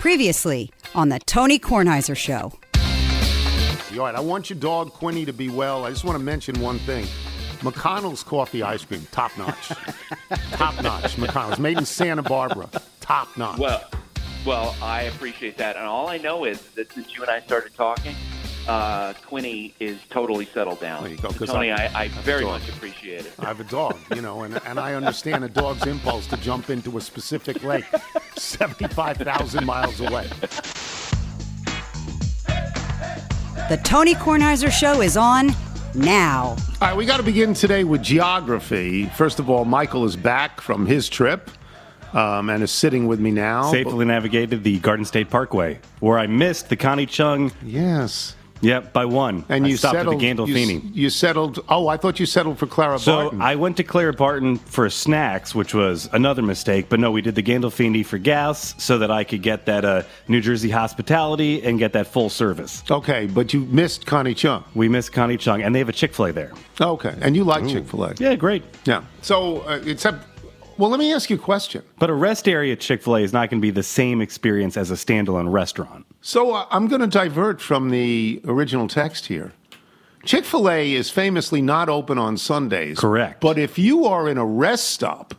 Previously on the Tony Kornheiser Show. All right, I want your dog Quinny to be well. I just want to mention one thing. McConnell's coffee ice cream, top notch. top notch. McConnell's made in Santa Barbara. Top notch. Well, well, I appreciate that, and all I know is that since you and I started talking, uh, Quinny is totally settled down. There you go, So, 'cause Tony, I- I, I very much appreciate it. I have a dog, you know, and, and I understand a dog's impulse to jump into a specific lake 75,000 miles away. The Tony Kornheiser Show is on now. All right, we got to begin today with geography. First of all, Michael is back from his trip um, and is sitting with me now. Safely navigated the Garden State Parkway, where I missed the Connie Chung. Yes. Yep, by one. And I you stopped settled. at the you, Gandolfini. you settled. Oh, I thought you settled for Clara So Barton. I went to Clara Barton for snacks, which was another mistake. But no, we did the Gandolfini for gas so that I could get that uh, New Jersey hospitality and get that full service. okay, but you missed Connie Chung. We missed Connie Chung, and they have a Chick Fil A there. Okay, and you like Chick Fil A. Yeah, great. Yeah. So, uh, except, well, let me ask you a question. But a rest area Chick Fil A is not going to be the same experience as a standalone restaurant. So uh, I'm going to divert from the original text here. Chick Fil A is famously not open on Sundays. Correct. But if you are in a rest stop,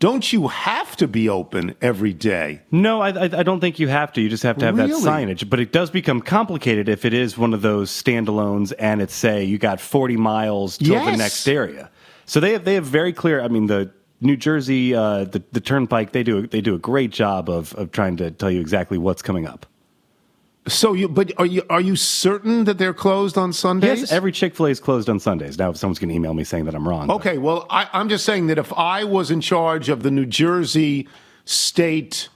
don't you have to be open every day? No, I, I I don't think you have to. You just have to have Really? that signage. But it does become complicated if it is one of those standalones and it's say you got 40 miles to Yes. the next area. So they have they have very clear. I mean the New Jersey uh, the the Turnpike they do they do a great job of of trying to tell you exactly what's coming up. So you, but are you are you certain that they're closed on Sundays? Yes, every Chick Fil A is closed on Sundays. Now, if someone's going to email me saying that I'm wrong, but- Okay, well, I, I'm just saying that if I was in charge of the New Jersey State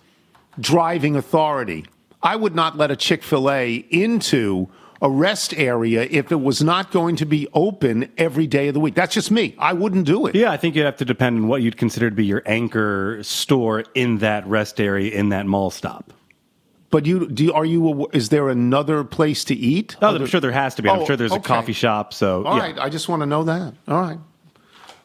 Driving Authority, I would not let a Chick fil A into a rest area if it was not going to be open every day of the week. That's just me. I wouldn't do it. Yeah, I think you'd have to depend on what you'd consider to be your anchor store in that rest area in that mall stop. But you, do you, are you, is there another place to eat? Oh, Other- I'm sure there has to be. I'm Oh, sure there's a coffee shop. So All yeah. right, I just want to know that. All right.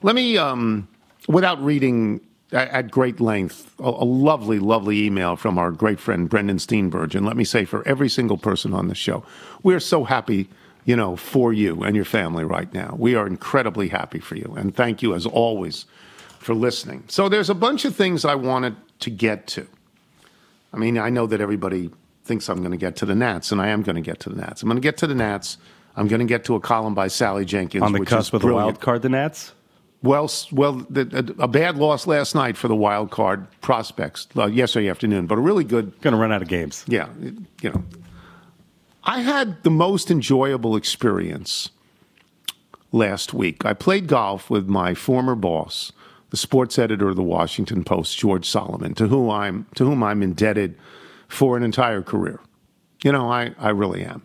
Let me, um, without reading at, at great length, a, a lovely, lovely email from our great friend Brendan Steenburgen. Let me say for every single person on the show, we're so happy, you know, for you and your family right now. We are incredibly happy for you. And thank you, as always, for listening. So there's a bunch of things I wanted to get to. I mean, I know that everybody thinks I'm going to get to the Nats, and I am going to get to the Nats. I'm going to get to the Nats. I'm going to get to a column by Sally Jenkins, on the which cusp is of the wild card, the Nats. Well, well, the, a, a bad loss last night for the wild card prospects uh, yesterday afternoon, but a really good, Going to run out of games. yeah, you know. I had the most enjoyable experience last week. I played golf with my former boss, the sports editor of the Washington Post, George Solomon, to whom I'm to whom I'm indebted for an entire career. You know, I, I really am.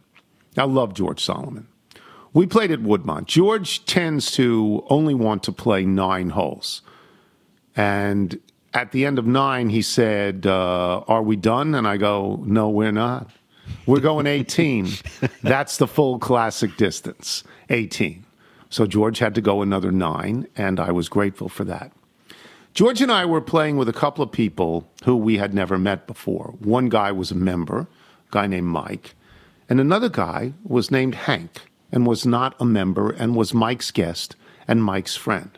I love George Solomon. We played at Woodmont. George tends to only want to play nine holes. And at the end of nine, he said, uh, Are we done? And I go, No, we're not. We're going 18. That's the full classic distance, 18. So George had to go another nine, and I was grateful for that. George and I were playing with a couple of people who we had never met before. One guy was a member, a guy named Mike, and another guy was named Hank and was not a member and was Mike's guest and Mike's friend.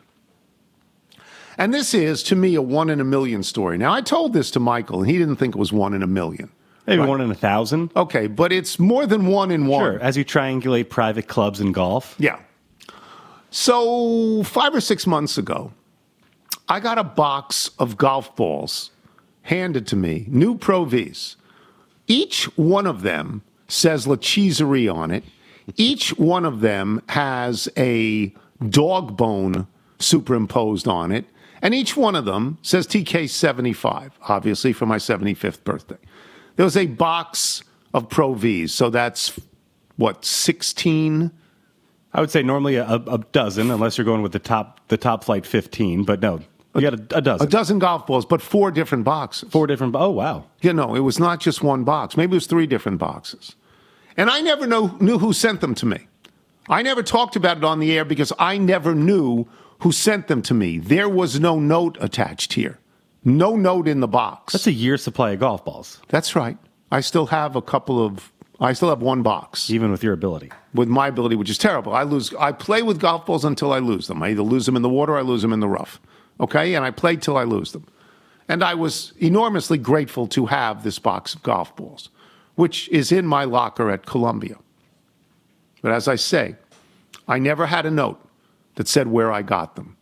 And this is, to me, a one in a million story. Now, I told this to Michael, and he didn't think it was one in a million. Maybe one in a thousand. Okay, but it's more than one in one. Sure. As you triangulate private clubs and golf. Yeah. So, five or six months ago, I got a box of golf balls handed to me, new Pro Vs. Each one of them says La Cheeserie on it. Each one of them has a dog bone superimposed on it. And each one of them says TK75, obviously for my 75th birthday. There was a box of Pro Vs. So that's what, 16? I would say normally a, a dozen, unless you're going with the top the top flight 15. But no, you got a, a dozen. A dozen golf balls, but four different boxes. Four different. Oh wow. You know, it was not just one box. Maybe it was three different boxes. And I never know, knew who sent them to me. I never talked about it on the air because I never knew who sent them to me. There was no note attached here. No note in the box. That's a year's supply of golf balls, That's right. I still have a couple of. I still have one box even with your ability. with my ability, which is terrible. I lose. I play with golf balls until I lose them. I either lose them in the water, or I lose them in the rough. Okay, and I play till I lose them. And I was enormously grateful to have this box of golf balls, which is in my locker at Columbia. But as I say, I never had a note that said where I got them.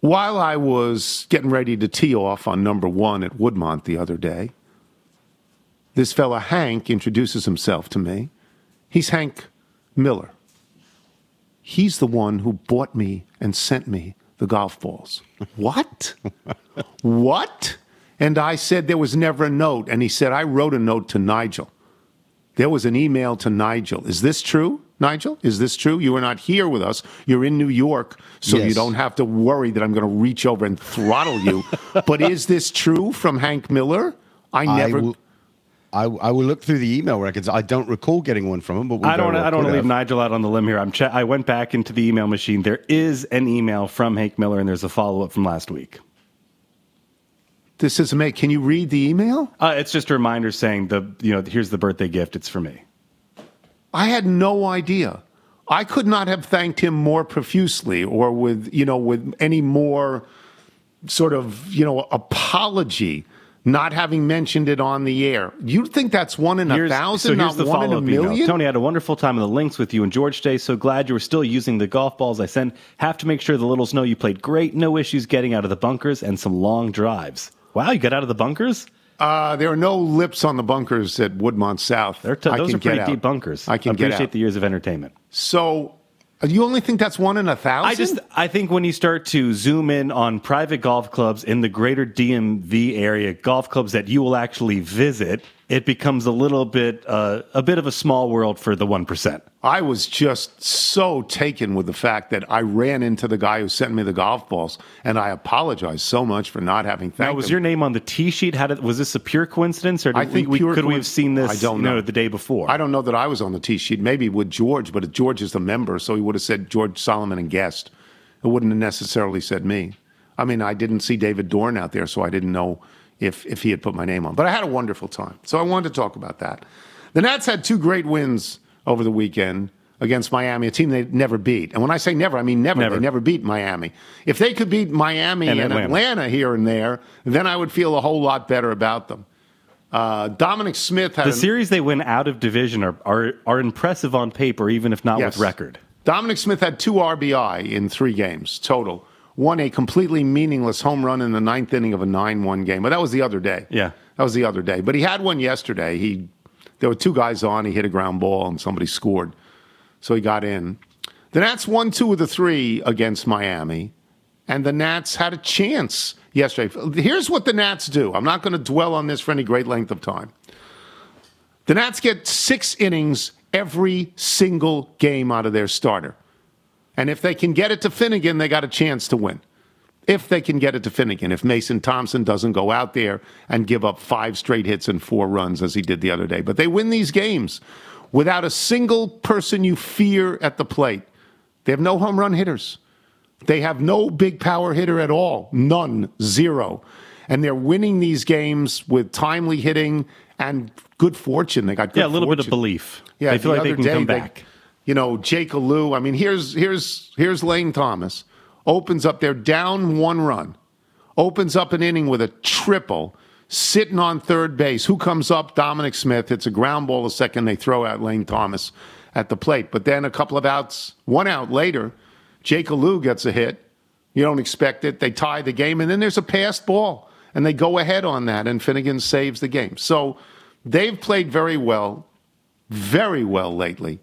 While I was getting ready to tee off on number one at Woodmont the other day, this fella Hank introduces himself to me. He's Hank Miller. He's the one who bought me and sent me the golf balls. What? what? And I said there was never a note. And he said, I wrote a note to Nigel. There was an email to Nigel. Is this true, Nigel? Is this true? You are not here with us. You're in New York, so you don't have to worry that I'm going to reach over and throttle you. but is this true from Hank Miller? I I never. will, I, I will look through the email records. I don't recall getting one from him, but we I don't. I don't want to leave. Nigel out on the limb here. I'm. Che- I went back into the email machine. There is an email from Hank Miller, and there's a follow up from last week. This is amazing. Can you read the email? Uh, it's just a reminder saying the you know here's the birthday gift. It's for me. I had no idea. I could not have thanked him more profusely or with, you know, with any more sort of, you know, apology not having mentioned it on the air. You think that's one in a thousand, so not one in a follow-up email. million? Tony I had a wonderful time in the links with you and George Day. So glad you were still using the golf balls I sent. Have to make sure the littles know you played great. No issues getting out of the bunkers and some long drives. Wow, you got out of the bunkers? Uh, there are no lips on the bunkers at Woodmont South. They're t- I those can are pretty get deep bunkers. I can get appreciate out. the years of entertainment. So, uh, you only think that's one in a thousand? I just I think when you start to zoom in on private golf clubs in the greater DMV area, golf clubs that you will actually visit, it becomes a little bit uh, a bit of a small world for the one percent. I was just so taken with the fact that I ran into the guy who sent me the golf balls, and I apologized so much for not having thanked Now, was him. your name on the tee sheet? How did, was this a pure coincidence, or I think we, could we have seen this? I don't you know. the day before. I don't know that I was on the tee sheet. Maybe with George, but George is the member, so he would have said George Solomon and guest. It wouldn't have necessarily said me. I mean, I didn't see David Dorn out there, so I didn't know if if he had put my name on. But I had a wonderful time, so I wanted to talk about that. The Nats had two great wins over the weekend against Miami, a team they never beat. And when I say never, I mean never. Never. They never beat Miami. If they could beat Miami And and, Atlanta. Atlanta here and there, then I would feel a whole lot better about them. Uh, Dominic Smith had The an- series they win out of division are, are are impressive on paper, even if not Yes. with record. Dominic Smith had two RBI in three games total. Won a completely meaningless home run in the ninth inning of a 9 1 game. But that was the other day. Yeah. That was the other day. But he had one yesterday. He There were two guys on. He hit a ground ball and somebody scored. So he got in. The Nats won two of the three against Miami. And the Nats had a chance yesterday. Here's what the Nats do. I'm not going to dwell on this for any great length of time. The Nats get six innings every single game out of their starter. And if they can get it to Finnegan, they got a chance to win. If they can get it to Finnegan, if Mason Thompson doesn't go out there and give up five straight hits and four runs as he did the other day. But they win these games without a single person you fear at the plate. They have no home run hitters. They have no big power hitter at all. None. Zero. And they're winning these games with timely hitting and good fortune. They got good Yeah, a little bit of belief. Yeah, they feel the like they can day, come they- back. You know, Jake Alu. I mean, here's here's here's Lane Thomas. Opens up, they're down one run. Opens up an inning with a triple, sitting on third base. Who comes up? Dominic Smith. It's a ground ball a second. They throw out Lane Thomas at the plate. But then a couple of outs, one out later, Jake Alu gets a hit. You don't expect it. They tie the game, and then there's a passed ball, and they go ahead on that, and Finnegan saves the game. So they've played very well, very well lately.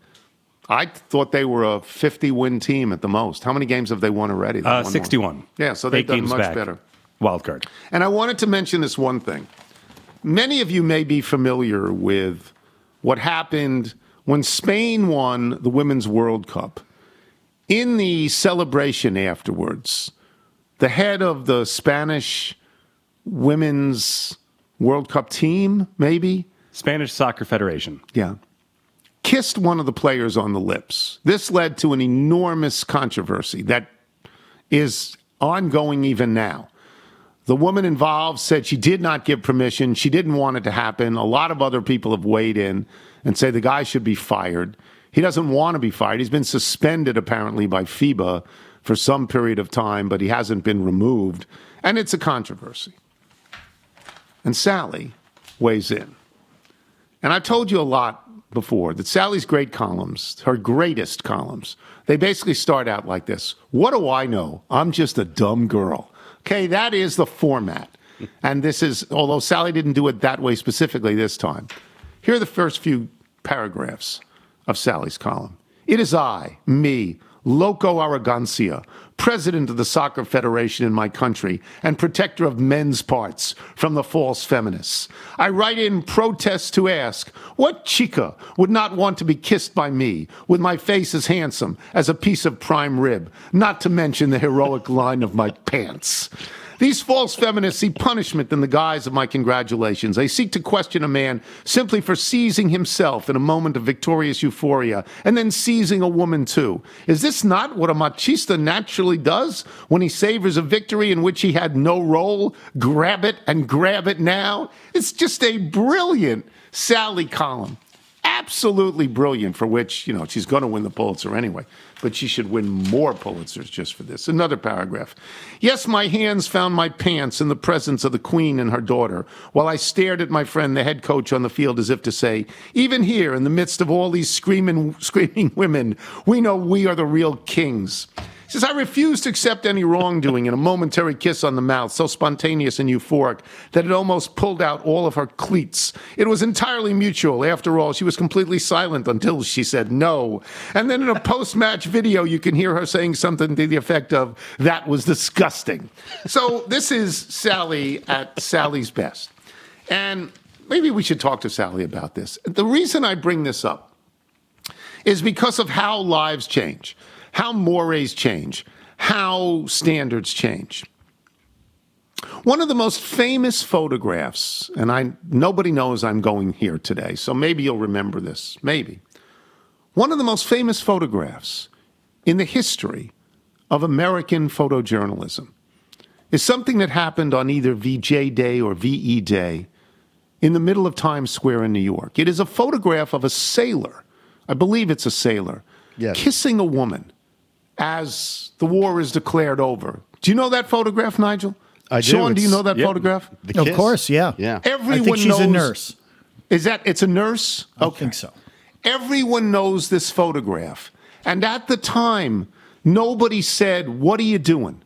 I thought they were a 50 win team at the most. How many games have they won already? Uh, won one. 61. Yeah, so they've Eight done much back. better. Wild card. And I wanted to mention this one thing. Many of you may be familiar with what happened when Spain won the Women's World Cup. In the celebration afterwards, the head of the Spanish Women's World Cup team, maybe, Spanish Soccer Federation. yeah. Kissed one of the players on the lips. This led to an enormous controversy that is ongoing even now. The woman involved said she did not give permission. She didn't want it to happen. A lot of other people have weighed in and say the guy should be fired. He doesn't want to be fired. He's been suspended apparently by FIFA for some period of time, but he hasn't been removed. And it's a controversy. And Sally weighs in. And I've told you a lot before that Sally's great columns, her greatest columns, they basically start out like this What do I know? I'm just a dumb girl. Okay, that is the format. And this is, although Sally didn't do it that way specifically this time. Here are the first few paragraphs of Sally's column. It is I, me, Loco Arrogancia, president of the Soccer Federation in my country and protector of men's parts from the false feminists. I write in protest to ask what chica would not want to be kissed by me with my face as handsome as a piece of prime rib, not to mention the heroic line of my pants. These false feminists see punishment in the guise of my congratulations. They seek to question a man simply for seizing himself in a moment of victorious euphoria and then seizing a woman too. Is this not what a machista naturally does when he savors a victory in which he had no role? Grab it and grab it now? It's just a brilliant Sally column absolutely brilliant for which you know she's going to win the pulitzer anyway but she should win more pulitzers just for this. Another paragraph. Yes my hands found my pants in the presence of the queen and her daughter while i stared at my friend the head coach on the field as if to say even here in the midst of all these screaming screaming women we know we are the real kings he says, I refuse to accept any wrongdoing in a momentary kiss on the mouth, so spontaneous and euphoric that it almost pulled out all of her cleats. It was entirely mutual. After all, she was completely silent until she said no. And then in a post match video, you can hear her saying something to the effect of, That was disgusting. So this is Sally at Sally's best. And maybe we should talk to Sally about this. The reason I bring this up is because of how lives change how mores change, how standards change. One of the most famous photographs, and I nobody knows I'm going here today, so maybe you'll remember this. Maybe. One of the most famous photographs in the history of American photojournalism is something that happened on either VJ Day or VE Day in the middle of Times Square in New York. It is a photograph of a sailor, I believe it's a sailor, Yes. kissing a woman as the war is declared over. Do you know that photograph, Nigel? I do. Sean, do you know that yep. photograph? Of course, yeah. Yeah. I Everyone think she's knows a nurse. Is that it's a nurse? I think so. Everyone knows this photograph. And at the time, nobody said, What are you doing?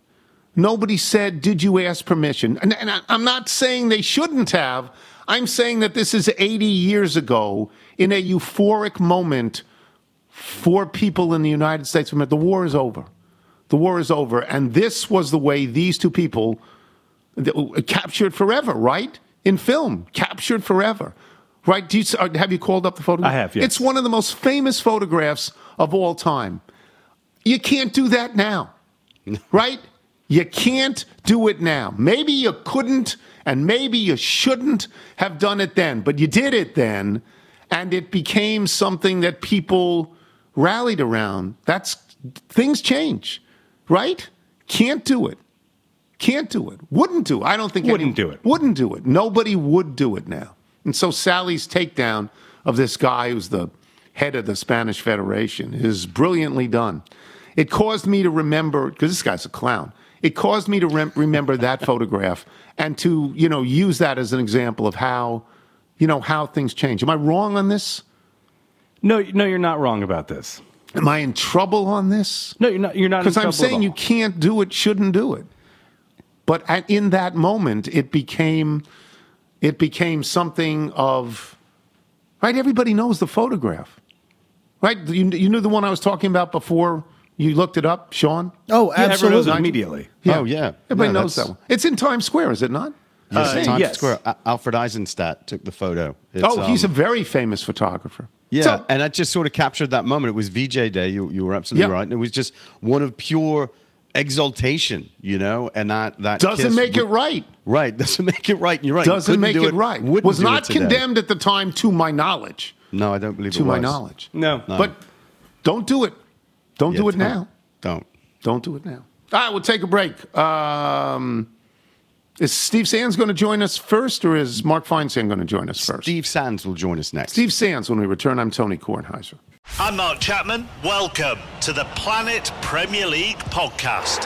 Nobody said, Did you ask permission? And, and I, I'm not saying they shouldn't have. I'm saying that this is 80 years ago in a euphoric moment for people in the United States. of America. The war is over. The war is over. And this was the way these two people captured forever, right? In film, captured forever. Right? Do you, uh, have you called up the photograph? I have, yes. It's one of the most famous photographs of all time. You can't do that now, right? You can't do it now. Maybe you couldn't, and maybe you shouldn't have done it then, but you did it then, and it became something that people rallied around. That's things change, right? Can't do it. Can't do it. Wouldn't do it. I don't think Wouldn't any- do it. Wouldn't do it. Nobody would do it now. And so Sally's takedown of this guy who's the head of the Spanish Federation is brilliantly done. It caused me to remember because this guy's a clown. It caused me to rem- remember that photograph and to you know use that as an example of how you know how things change. Am I wrong on this? No, no, you're not wrong about this. Am I in trouble on this? No, you're not. You're not. Because I'm trouble at saying you can't do it, shouldn't do it. But at, in that moment, it became it became something of right. Everybody knows the photograph, right? You, you knew the one I was talking about before you looked it up, Sean. Oh, Yeah, everyone knows it absolutely. immediately. Oh, yeah. everybody No, knows that one. It's in Times Square, is it not? Yes, Uh, Times yes. Square. Alfred Eisenstaedt took the photo. It's, oh, he's a um, very famous photographer. Yeah, So- and that just sort of captured that moment. It was VJ Day. You, you were absolutely Yeah. right. And it was just one of pure exaltation, you know, and that that doesn't kiss make it right. Right, doesn't make it right. You're right. Doesn't couldn't make do it, right. Wouldn't Was not condemned at the time, to my knowledge. No, I don't believe it. To it my was. knowledge. No. But don't do it. Don't Yeah, do it don't- now. Don't. Don't do it now. All right, we'll take a break. Um, is Steve Sands going to join us first, or is Mark Feinsand going to join us first? Steve Sands will join us next. Steve Sands when we return. I'm Tony Kornheiser. I'm Mark Chapman. Welcome to the Planet Premier League podcast.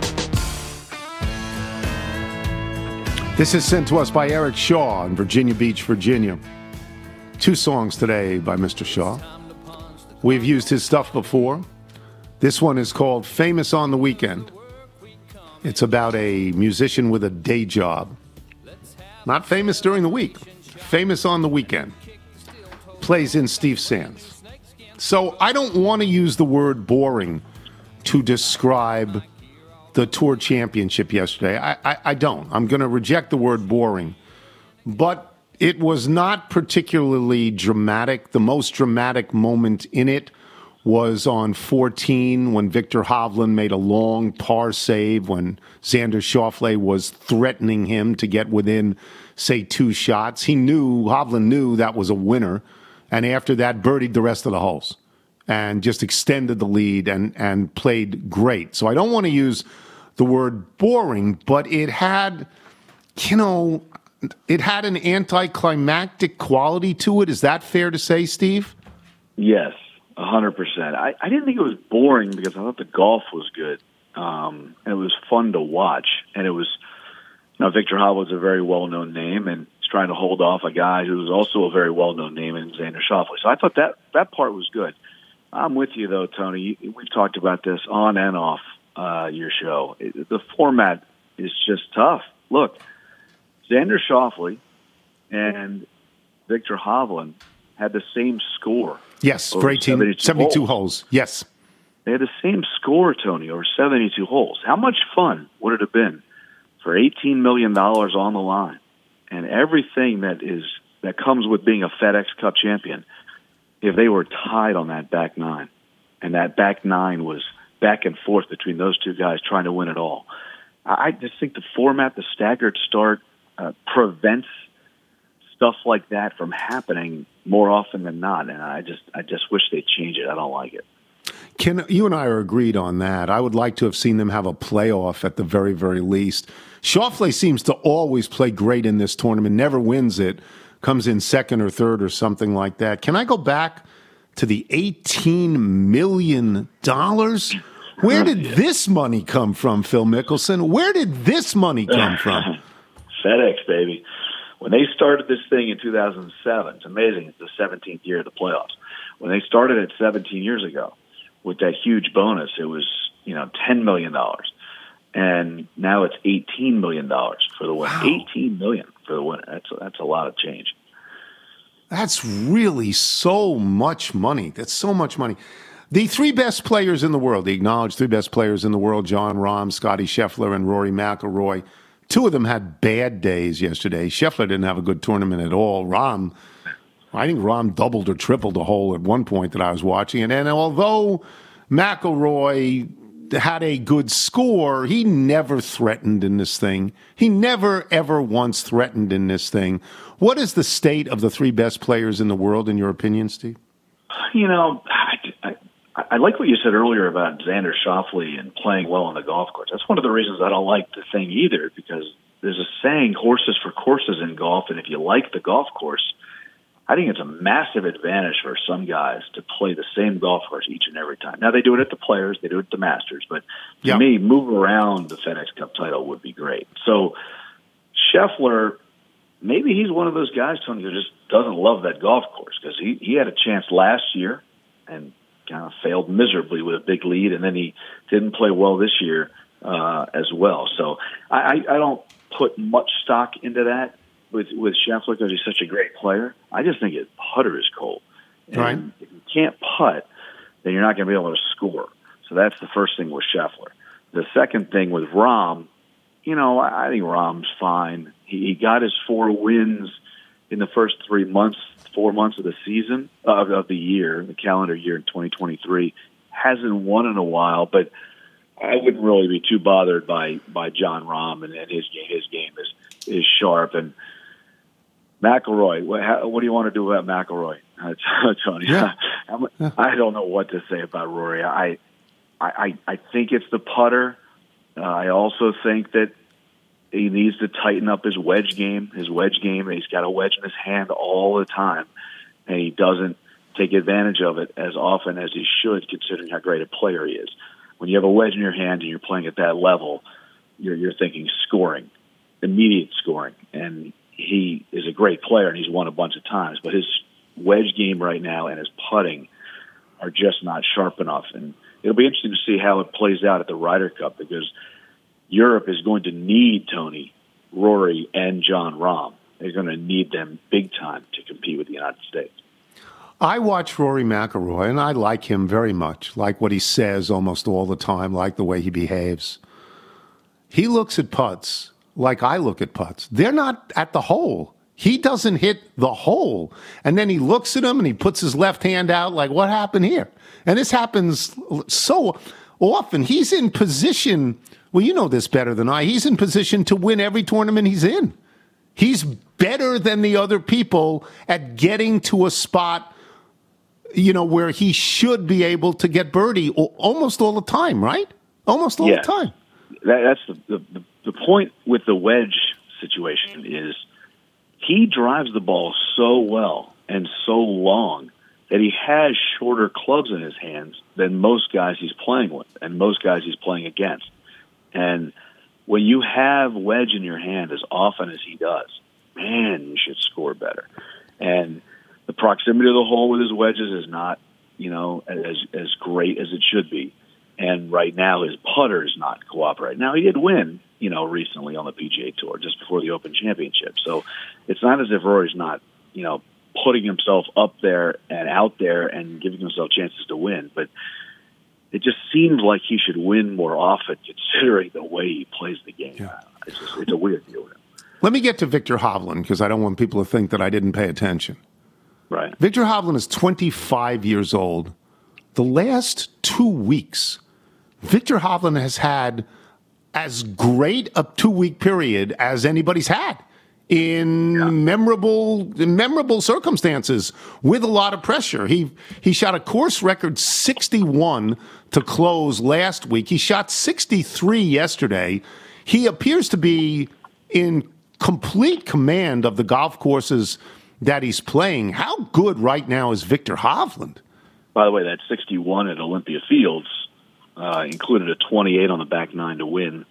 This is sent to us by Eric Shaw in Virginia Beach, Virginia. Two songs today by Mr. Shaw. We've used his stuff before. This one is called Famous on the Weekend. It's about a musician with a day job. Not famous during the week, famous on the weekend. Plays in Steve Sands. So I don't want to use the word boring to describe the tour championship yesterday. I, I, I don't. I'm going to reject the word boring. But it was not particularly dramatic. The most dramatic moment in it was on 14 when Viktor Hovland made a long par save when Xander Schauffele was threatening him to get within, say, two shots. He knew, Hovland knew that was a winner. And after that, birdied the rest of the holes and just extended the lead and, and played great. So I don't want to use the word boring, but it had, you know, it had an anticlimactic quality to it. Is that fair to say, Steve? Yes, hundred percent. I I didn't think it was boring because I thought the golf was good. Um, and it was fun to watch, and it was, you know, Viktor Hovland's a very well known name, and he's trying to hold off a guy who's also a very well known name in Xander Schauffele. So I thought that that part was good. I'm with you though, Tony. We've talked about this on and off uh, your show. It, the format is just tough. Look, Xander Schauffele and Viktor Hovland had the same score. Yes, for 18, 72 72 holes. holes. Yes. They had the same score, Tony, over 72 holes. How much fun would it have been for $18 million on the line and everything that is that comes with being a FedEx Cup champion if they were tied on that back nine and that back nine was back and forth between those two guys trying to win it all. I just think the format, the staggered start, uh, prevents stuff like that from happening more often than not. And I just, I just wish they'd change it. I don't like it. Ken, you and I are agreed on that. I would like to have seen them have a playoff at the very, very least. Schauffele seems to always play great in this tournament, never wins it, comes in second or third or something like that. Can I go back to the $18 million? Where did this money come from, Phil Mickelson? Where did this money come from? FedEx, baby. When they started this thing in 2007, it's amazing. It's the 17th year of the playoffs. When they started it 17 years ago with that huge bonus, it was you know 10 million dollars, and now it's 18 million dollars for the winner. 18 million the. That's that's a lot of change. That's really so much money. That's so much money. The three best players in the world, the acknowledged three best players in the world, Jon Rahm, Scottie Scheffler, and Rory McIlroy. Two of them had bad days yesterday. Scheffler didn't have a good tournament at all. Rahm, I think Rahm doubled or tripled a hole at one point that I was watching. And, and although McIlroy had a good score, he never threatened in this thing. He never, ever once threatened in this thing. What is the state of the three best players in the world, in your opinion, Steve? You know, I, I, I like what you said earlier about Xander Schauffele and playing well on the golf course. That's one of the reasons I don't like the thing either, because there's a saying, horses for courses in golf, and if you like the golf course, I think it's a massive advantage for some guys to play the same golf course each and every time. Now they do it at the Players, they do it at the Masters, but to Yeah. me, move around the FedEx Cup title would be great. So Scheffler, maybe he's one of those guys, Tony, who just doesn't love that golf course because he he had a chance last year and kind of failed miserably with a big lead, and then he didn't play well this year uh, as well. So I, I, I don't put much stock into that with with Scheffler because he's such a great player. I just think his putter is cold. And Right. If you can't putt, then you're not going to be able to score. So that's the first thing with Scheffler. the second thing with Rahm, you know, I, think Rahm's fine. He, he got his four wins in the first three months, four months of the season of, of the year, the calendar year in 2023. Hasn't won in a while, but I wouldn't really be too bothered by by Jon Rahm and, and his game. His game is is sharp and McIlroy. What, how, what do you want to do about McIlroy, uh, Tony? Yeah. I don't know what to say about Rory. I I I think it's the putter. Uh, I also think that he needs to tighten up his wedge game. His wedge game. He's got a wedge in his hand all the time, and he doesn't take advantage of it as often as he should, considering how great a player he is. When you have a wedge in your hand and you're playing at that level, you're, you're thinking scoring, immediate scoring, and he is a great player and he's won a bunch of times, but his wedge game right now and his putting are just not sharp enough. And it'll be interesting to see how it plays out at the Ryder Cup because Europe is going to need Tony, Rory, and Jon Rahm. They're going to need them big time to compete with the United States. I watch Rory McIlroy, and I like him very much. Like what he says almost all the time. Like the way he behaves. He looks at putts like I look at putts. They're not at the hole. He doesn't hit the hole, and then he looks at him and he puts his left hand out. Like what happened here? And this happens so often. He's in position. Well, you know this better than I. He's in position to win every tournament he's in. He's better than the other people at getting to a spot you know, where he should be able to get birdie almost all the time, right? Almost all Yeah. the time. That, that's the, the the the point with the wedge situation is he drives the ball so well and so long that he has shorter clubs in his hands than most guys he's playing with and most guys he's playing against. And when you have wedge in your hand as often as he does, man, you should score better. And the proximity of the hole with his wedges is not, you know, as as great as it should be. And right now his putter is not cooperating. Now he did win, you know, recently on the PGA Tour just before the Open Championship. So it's not as if Rory's not, you know, putting himself up there and out there and giving himself chances to win. But it just seems like he should win more often, considering the way he plays the game. Uh, it's just it's a weird deal. Let me get to Viktor Hovland because I don't want people to think that I didn't pay attention. Right. Viktor Hovland is 25 years old. The last two weeks, Viktor Hovland has had as great a two week period as anybody's had in memorable in memorable circumstances with a lot of pressure. He he shot a course record 61 to close last week. He shot 63 yesterday. He appears to be in complete command of the golf courses that he's playing. How good right now is Viktor Hovland? By the way, that 61 at Olympia Fields uh, included a 28 on the back nine to win.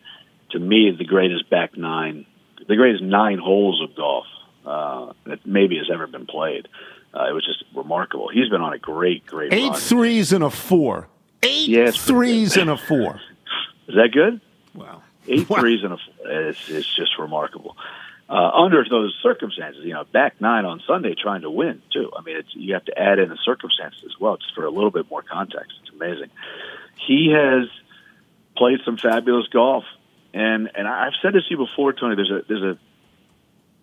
To me, the greatest back nine, the greatest nine holes of golf uh, that maybe has ever been played. Uh, it was just remarkable. He's been on a great, great Eight run. threes and a four. Eight Yeah, threes and a four. Is that good? Wow. Eight threes and a it's, it's just remarkable. Uh, under those circumstances, you know, back nine on Sunday trying to win too. I mean, it's, you have to add in the circumstances as well, just for a little bit more context. It's amazing. He has played some fabulous golf, and and I've said this to you before, Tony. There's a there's a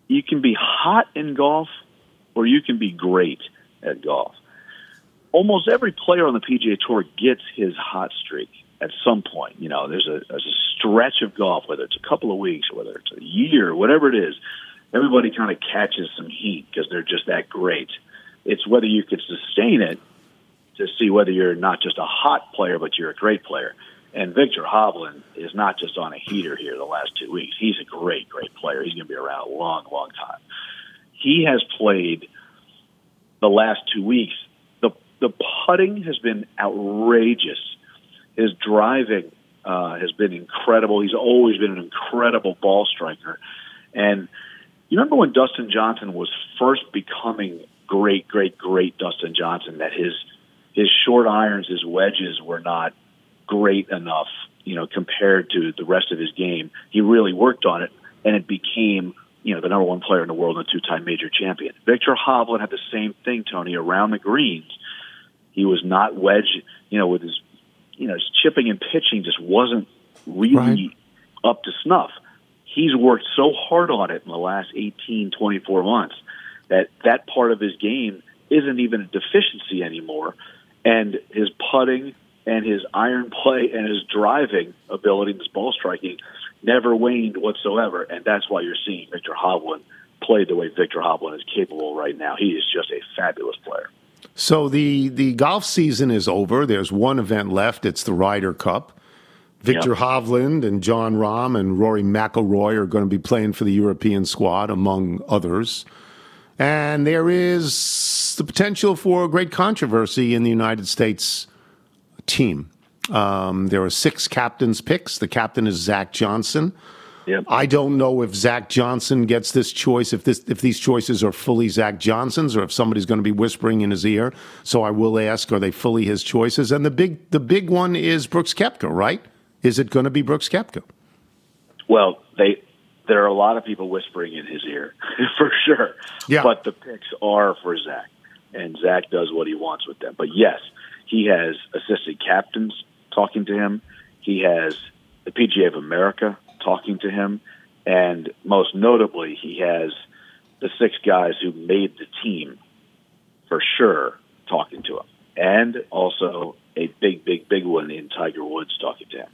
you can be hot in golf, or you can be great at golf. Almost every player on the PGA Tour gets his hot streak at some point. You know, there's a there's a stretch of golf, whether it's a couple of weeks, whether it's a year, whatever it is. Everybody kind of catches some heat because they're just that great. It's whether you can sustain it to see whether you're not just a hot player, but you're a great player. And Viktor Hovland is not just on a heater here the last two weeks. He's a great, great player. He's going to be around a long, long time. He has played the last two weeks. The the putting has been outrageous. His driving uh, has been incredible. He's always been an incredible ball striker. And you remember when Dustin Johnson was first becoming great, great, great Dustin Johnson, that his his short irons, his wedges were not great enough, you know, compared to the rest of his game. He really worked on it, and it became, you know, the number one player in the world and a two-time major champion. Viktor Hovland had the same thing, Tony, around the greens. He was not wedge, you know, with his, you know, his chipping and pitching just wasn't really up to snuff. He's worked so hard on it in the last 18, 24 months that that part of his game isn't even a deficiency anymore. And his putting and his iron play and his driving ability, his ball striking, never waned whatsoever. And that's why you're seeing Viktor Hovland play the way Viktor Hovland is capable right now. He is just a fabulous player. So the the golf season is over. There's one event left. It's the Ryder Cup. Viktor Yep. Hovland and Jon Rahm and Rory McIlroy are going to be playing for the European squad, among others. And there is the potential for great controversy in the United States team. Um, there are six captains' picks. The captain is Zach Johnson. Yep. I don't know if Zach Johnson gets this choice, if this if these choices are fully Zach Johnson's, or if somebody's going to be whispering in his ear. So I will ask: Are they fully his choices? And the big the big one is Brooks Koepka, right? Is it going to be Brooks Koepka? Well, they there are a lot of people whispering in his ear for sure. Yeah. But the picks are for Zach, and Zach does what he wants with them. But yes, he has assistant captains talking to him. He has the PGA of America talking to him, and most notably, he has the six guys who made the team for sure talking to him, and also a big, big, big one in Tiger Woods talking to him.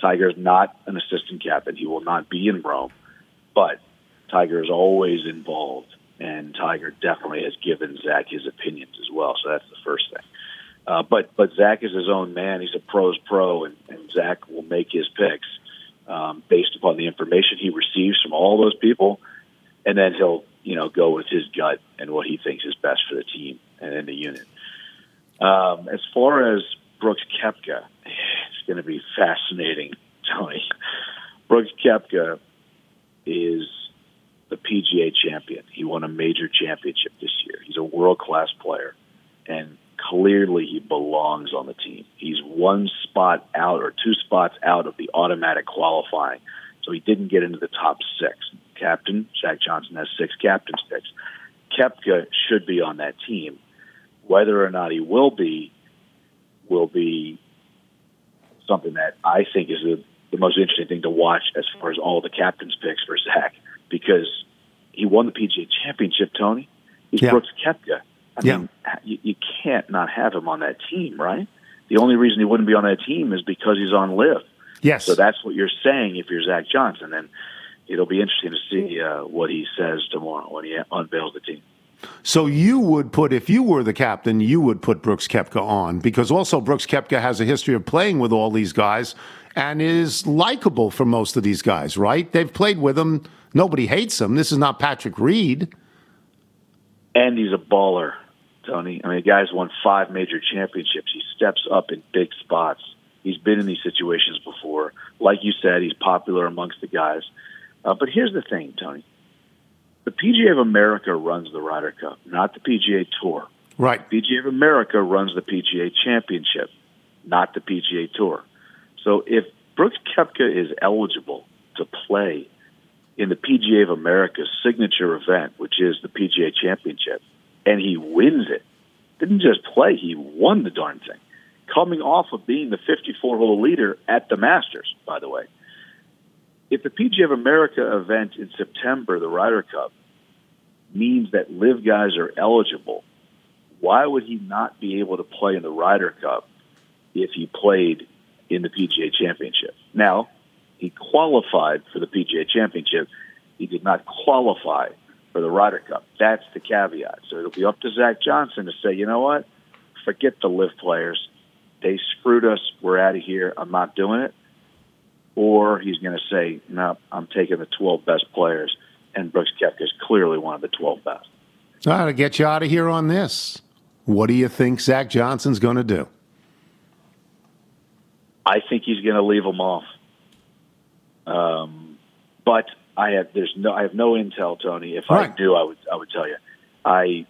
Tiger is not an assistant captain; he will not be in Rome, but Tiger is always involved, and Tiger definitely has given Zach his opinions as well. So that's the first thing. Uh, but but Zach is his own man. He's a pro's pro, and, and Zach will make his picks um, based upon the information he receives from all those people, and then he'll you know go with his gut and what he thinks is best for the team and in the unit. Um, as far as Brooks Koepka, it's going to be fascinating, Tony. Brooks Koepka is the PGA champion. He won a major championship this year. He's a world class player, and clearly he belongs on the team. He's one spot out or two spots out of the automatic qualifying, so he didn't get into the top six. Captain Zach Johnson has six captain's picks. Koepka should be on that team. Whether or not he will be, will be something that I think is the, the most interesting thing to watch as far as all the captain's picks for Zach because he won the PGA Championship, Tony. He's Yeah. Brooks Koepka. I Yeah. mean, you, you can't not have him on that team, right? The only reason he wouldn't be on that team is because he's on LIV. Yes. So that's what you're saying if you're Zach Johnson. And it'll be interesting to see uh, what he says tomorrow when he unveils the team. So you would put, if you were the captain, you would put Brooks Koepka on because also Brooks Koepka has a history of playing with all these guys and is likable for most of these guys, right? They've played with him. Nobody hates him. This is not Patrick Reed. And he's a baller, Tony. I mean, the guy's won five major championships. He steps up in big spots. He's been in these situations before. Like you said, he's popular amongst the guys. Uh, but here's the thing, Tony. The PGA of America runs the Ryder Cup, not the PGA Tour. Right. PGA of America runs the PGA Championship, not the PGA Tour. So if Brooks Koepka is eligible to play in the PGA of America's signature event, which is the PGA Championship, and he wins it, didn't just play, he won the darn thing. Coming off of being the 54 hole leader at the Masters, by the way. If the PGA of America event in September, the Ryder Cup, means that LIV guys are eligible, why would he not be able to play in the Ryder Cup if he played in the PGA Championship? Now, he qualified for the PGA Championship. He did not qualify for the Ryder Cup. That's the caveat. So it'll be up to Zach Johnson to say, you know what? Forget the LIV players. They screwed us. We're out of here. I'm not doing it. Or he's going to say, no, I'm taking the 12 best players. And Brooks Koepka is clearly one of the 12 best. All right, to get you out of here on this, what do you think Zach Johnson's going to do? I think he's going to leave them off. Um, but I have there's no I have no intel, Tony. If I do, I would I would tell you. I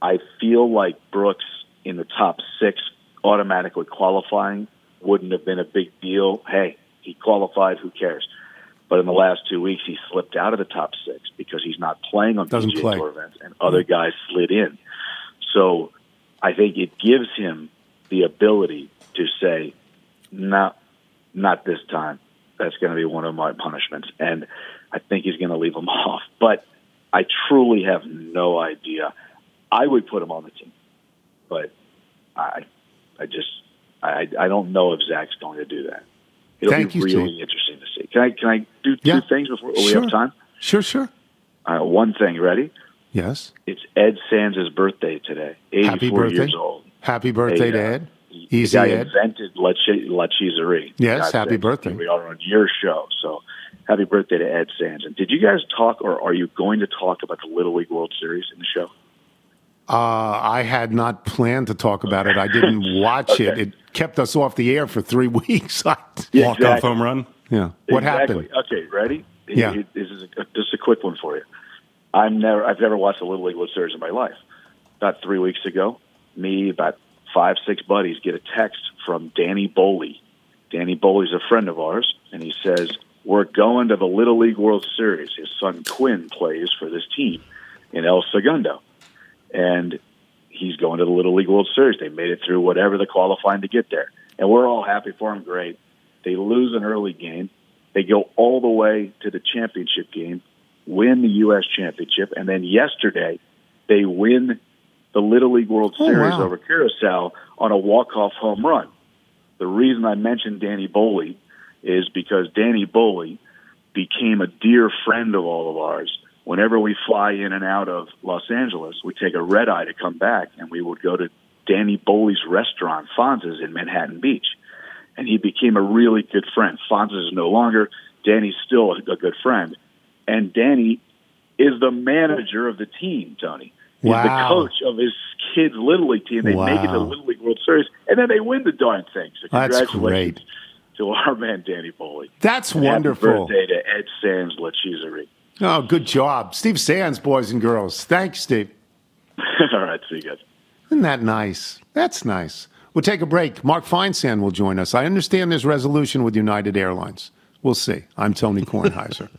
I feel like Brooks in the top six automatically qualifying wouldn't have been a big deal. Hey, he qualified. Who cares? But in the last two weeks, he slipped out of the top six because he's not playing on Doesn't PGA play. Tour events, and other guys slid in. So I think it gives him the ability to say, "No, not this time. That's going to be one of my punishments, and I think he's going to leave him off. But I truly have no idea. I would put him on the team, but I, I just, I, I don't know if Zach's going to do that. It'll Thank be you, really interesting to see. Can I, can I do Yeah. two things before we have time? Sure, sure. Right, one thing. Ready? Yes. It's Ed Sands' birthday today. 84 Happy birthday. years old. Happy birthday Hey, uh, to uh, The guy Ed. invented La, Ch- La Cheeserie. Yes, God happy sakes. birthday. We are on your show, so happy birthday to Ed Sands. And did you guys talk, or are you going to talk about the Little League World Series in the show? Uh, I had not planned to talk about it. I didn't watch it. Okay. It kept us off the air for three weeks. I- Yeah, Walk off home run. yeah. What Exactly. happened? Okay, ready? Yeah. This is a, just a quick one for you. I'm never, I've never watched a Little League World Series in my life. About three weeks ago, me, about five, six buddies get a text from Danny Boley. Danny Boley's a friend of ours, and he says, We're going to the Little League World Series. His son Quinn plays for this team in El Segundo. And he's going to the Little League World Series. They made it through whatever the qualifying to get there. And we're all happy for him. Great. They lose an early game. They go all the way to the championship game, win the U.S. championship, and then yesterday they win the Little League World Oh, Series wow. over Curacao on a walk-off home run. The reason I mentioned Danny Boley is because Danny Boley became a dear friend of all of ours. Whenever we fly in and out of Los Angeles, we take a red eye to come back, and we would go to Danny Boley's restaurant, Fonz's, in Manhattan Beach. And he became a really good friend. Fonz's is no longer. Danny's still a, a good friend. And Danny is the manager of the team, Tony. He's Wow. the coach of his kids' Little League team. They make it to the Little League World Series, and then they win the darn thing. So That's congratulations great. to our man, Danny Foley. That's And wonderful. Happy birthday to Ed Sands La Cheeserie. Oh, good job. Steve Sands, boys and girls. Thanks, Steve. All right, see you guys. Isn't that nice? That's nice. We'll take a break. Mark Feinsand will join us. I understand there's resolution with United Airlines. We'll see. I'm Tony Kornheiser.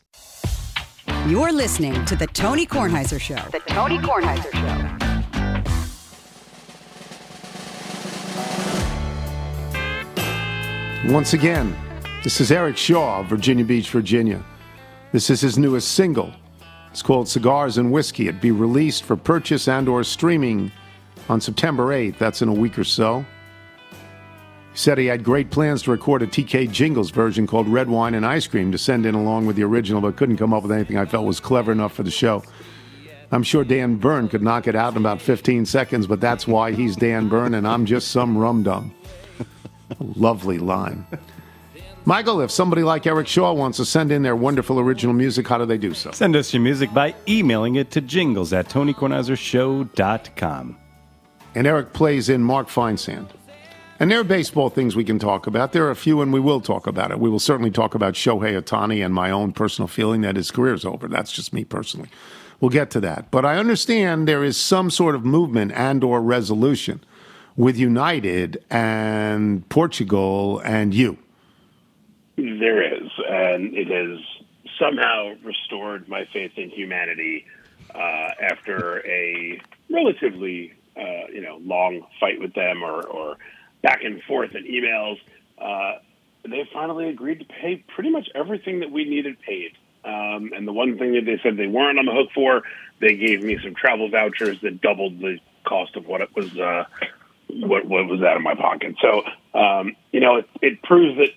You're listening to The Tony Kornheiser Show. The Tony Kornheiser Show. Once again, this is Eric Shaw of Virginia Beach, Virginia. This is his newest single. It's called Cigars and Whiskey. It'd be released for purchase and or streaming on September 8th. That's in a week or so. He said he had great plans to record a TK Jingles version called Red Wine and Ice Cream to send in along with the original, but couldn't come up with anything I felt was clever enough for the show. I'm sure Dan Byrne could knock it out in about 15 seconds, but that's why he's Dan Byrne and I'm just some rum dum. Lovely line. Michael, if somebody like Eric Shaw wants to send in their wonderful original music, how do they do so? Send us your music by emailing it to jingles at TonyKornheiserShow.com. And Eric plays in Mark Feinsand. And there are baseball things we can talk about. There are a few, and we will talk about it. We will certainly talk about Shohei Ohtani and my own personal feeling that his career is over. That's just me personally. We'll get to that. But I understand there is some sort of movement and or resolution with United and Portugal and you. There is, and it has somehow restored my faith in humanity uh, after a relatively, uh, you know, long fight with them or, or back and forth in emails. Uh, they finally agreed to pay pretty much everything that we needed paid. Um, and the one thing that they said they weren't on the hook for, they gave me some travel vouchers that doubled the cost of what it was, uh, what, what was out of my pocket. So, um, you know, it, it proves that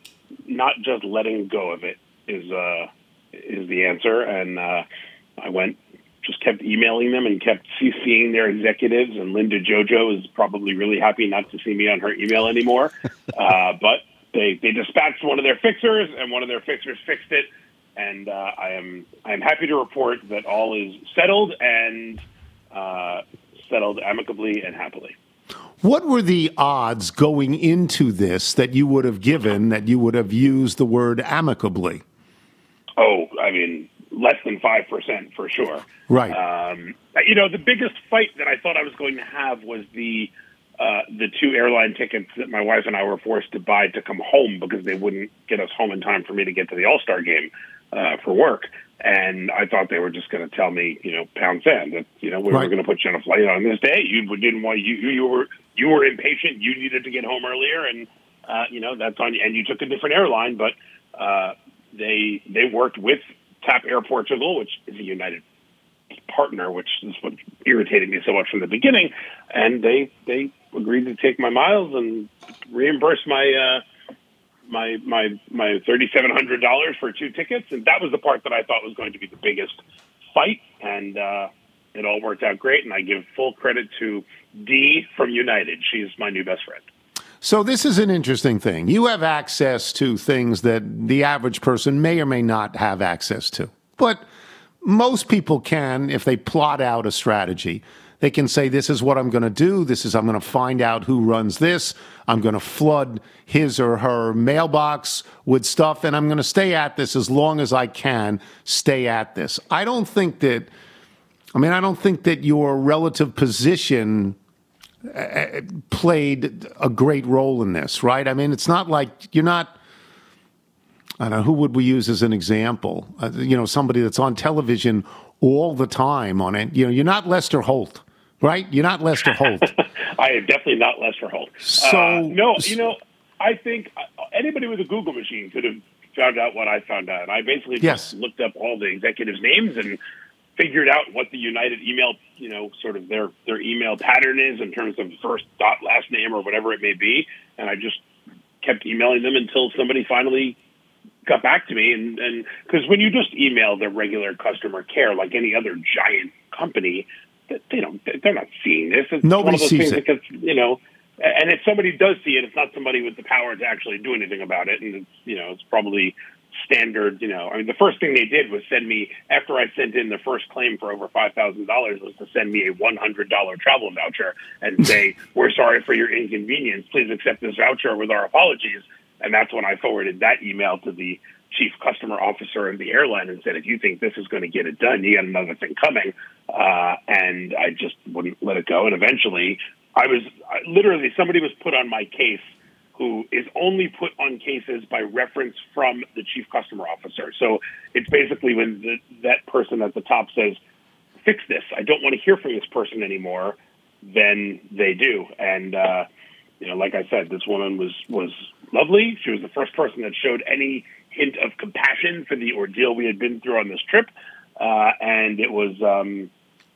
not just letting go of it is uh, is the answer. And uh, I went, just kept emailing them and kept CCing their executives. And Linda Jojo is probably really happy not to see me on her email anymore. uh, but they they dispatched one of their fixers, and one of their fixers fixed it. And uh, I am I am happy to report that all is settled and uh, settled amicably and happily. What were the odds going into this that you would have given that you would have used the word amicably? Oh, I mean, less than 5% for sure. Right. Um, you know, the biggest fight that I thought I was going to have was the uh, the two airline tickets that my wife and I were forced to buy to come home because they wouldn't get us home in time for me to get to the All Star game uh, for work. And I thought they were just going to tell me, you know, pound sand that you know we Right. were going to put you on a flight on this day. You didn't want you you were you were impatient. You needed to get home earlier, and uh, you know that's on you. And you took a different airline, but uh, they they worked with TAP Air Portugal, which is a United partner, which is what irritated me so much from the beginning. And they they agreed to take my miles and reimburse my uh, my my my thirty seven hundred dollars for two tickets, and that was the part that I thought was going to be the biggest fight, and uh, it all worked out great. And I give full credit to Dee from United; she's my new best friend. So this is an interesting thing. You have access to things that the average person may or may not have access to. But most people can if they plot out a strategy. They can say this is what I'm going to do. This is I'm going to find out who runs this. I'm going to flood his or her mailbox with stuff and I'm going to stay at this as long as I can stay at this. I don't think that I mean I don't think that your relative position played a great role in this, right? I mean, it's not like you're not. I don't know who would we use as an example. Uh, you know, somebody that's on television all the time on it. You know, you're not Lester Holt, right? You're not Lester Holt. I am definitely not Lester Holt. So- uh, no, you know, I think uh, anybody with a Google machine could have found out what I found out. I basically Yes. just looked up all the executives' names and figured out what the United email, you know, sort of their their email pattern is in terms of first dot last name or whatever it may be, and I just kept emailing them until somebody finally got back to me. And and because when you just email the regular customer care like any other giant company they don't they're not seeing this. It's Nobody one of those sees things it. gets you know and if somebody does see it it's not somebody with the power to actually do anything about it. And it's you know it's probably standard you know i mean the first thing they did was send me after i sent in the first claim for over five thousand dollars was to send me a one hundred dollar travel voucher and say we're sorry for your inconvenience please accept this voucher with our apologies and that's when I forwarded that email to the chief customer officer of the airline and said, if you think this is going to get it done, you got another thing coming. Uh, and I just wouldn't let it go. And eventually, I was I, literally somebody was put on my case who is only put on cases by reference from the chief customer officer. So it's basically when the, that person at the top says, fix this. I don't want to hear from this person anymore. Then they do. And, uh, you know, like I said, this woman was was lovely. She was the first person that showed any hint of compassion for the ordeal we had been through on this trip, uh, and it was, um,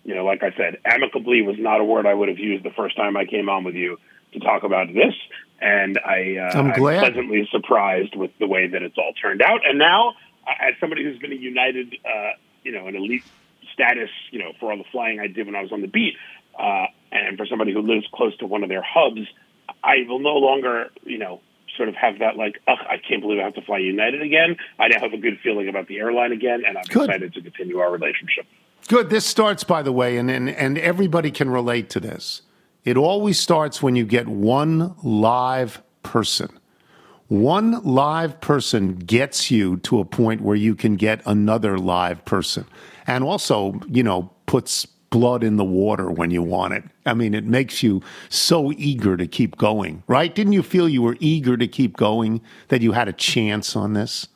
you know, like I said, amicably was not a word I would have used the first time I came on with you to talk about this. And I, uh, I'm glad. pleasantly surprised with the way that it's all turned out. And now, as somebody who's been a United, uh, you know, an elite status, you know, for all the flying I did when I was on the beat, uh, and for somebody who lives close to one of their hubs, I will no longer, you know, sort of have that like, ugh, I can't believe I have to fly United again. I now have a good feeling about the airline again, and I'm Good. excited to continue our relationship. Good. This starts, by the way, and, and, and everybody can relate to this. It always starts when you get one live person. One live person gets you to a point where you can get another live person. And also, you know, puts blood in the water when you want it. I mean, it makes you so eager to keep going, right? Didn't you feel you were eager to keep going, that you had a chance on this?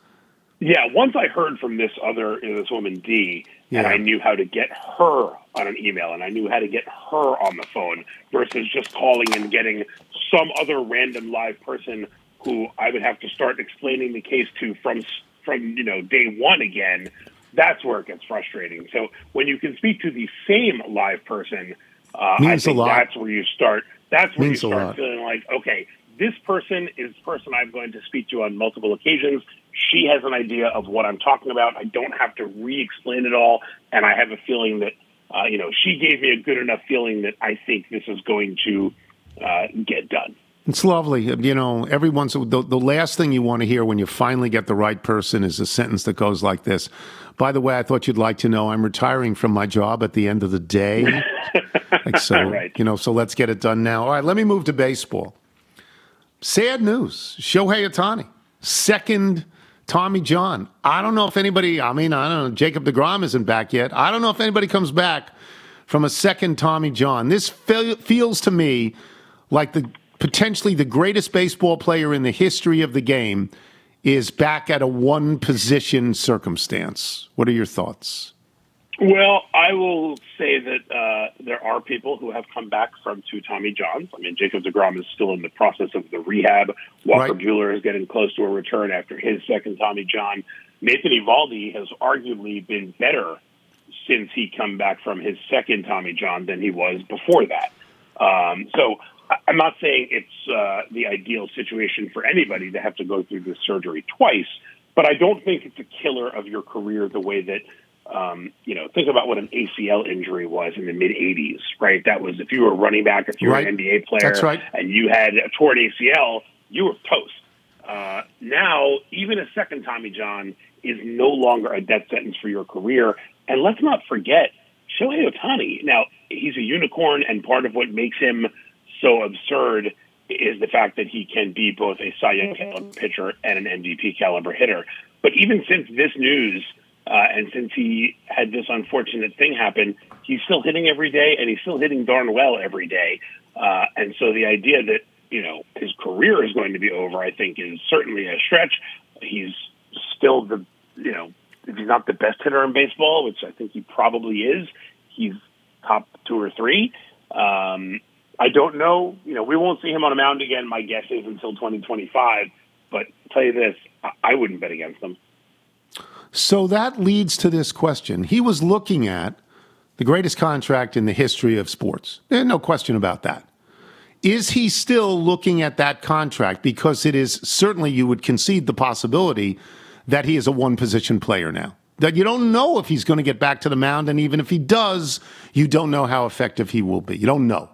Yeah, once I heard from this other you know, this woman D, and I knew how to get her on an email, and I knew how to get her on the phone versus just calling and getting some other random live person who I would have to start explaining the case to from from you know day one again. That's where it gets frustrating. So when you can speak to the same live person, uh, I think that's where you start. That's where Means you start feeling like, okay, this person is the person I'm going to speak to on multiple occasions. She has an idea of what I'm talking about. I don't have to re-explain it all, and I have a feeling that uh, you know she gave me a good enough feeling that I think this is going to uh, get done. It's lovely. You know, every once the, the last thing you want to hear when you finally get the right person is a sentence that goes like this. By the way, I thought you'd like to know I'm retiring from my job at the end of the day. Like so, Right. you know. So let's get it done now. All right, let me move to baseball. Sad news: Shohei Ohtani, second Tommy John. I don't know if anybody. I mean, I don't know. Jacob Degrom isn't back yet. I don't know if anybody comes back from a second Tommy John. This fe- feels to me like the potentially the greatest baseball player in the history of the game is back at a one position circumstance. What are your thoughts? Well, I will say that uh, there are people who have come back from two Tommy Johns. I mean, Jacob DeGrom is still in the process of the rehab. Walker Right. Buehler is getting close to a return after his second Tommy John. Nathan Eovaldi has arguably been better since he come back from his second Tommy John than he was before that. Um, so I'm not saying it's uh, the ideal situation for anybody to have to go through this surgery twice, but I don't think it's a killer of your career the way that um, you know, think about what an ACL injury was in the mid 80s, right? That was if you were a running back, if you were an NBA player, That's right. and you had a torn ACL, you were toast. Uh, now, even a second Tommy John is no longer a death sentence for your career. And let's not forget, Shohei Ohtani, now, he's a unicorn, and part of what makes him so absurd is the fact that he can be both a Cy Young caliber pitcher and an MVP caliber hitter. But even since this news, uh, and since he had this unfortunate thing happen, he's still hitting every day, and he's still hitting darn well every day. Uh, and so the idea that you know his career is going to be over, I think, is certainly a stretch. He's still the you know if he's not the best hitter in baseball, which I think he probably is, he's top two or three. Um, I don't know. You know, we won't see him on a mound again. My guess is until 2025. But tell you this, I, I wouldn't bet against them. So that leads to this question. He was looking at the greatest contract in the history of sports. There's no question about that. Is he still looking at that contract? Because it is certainly, you would concede the possibility that he is a one position player now. That you don't know if he's going to get back to the mound. And even if he does, you don't know how effective he will be. You don't know.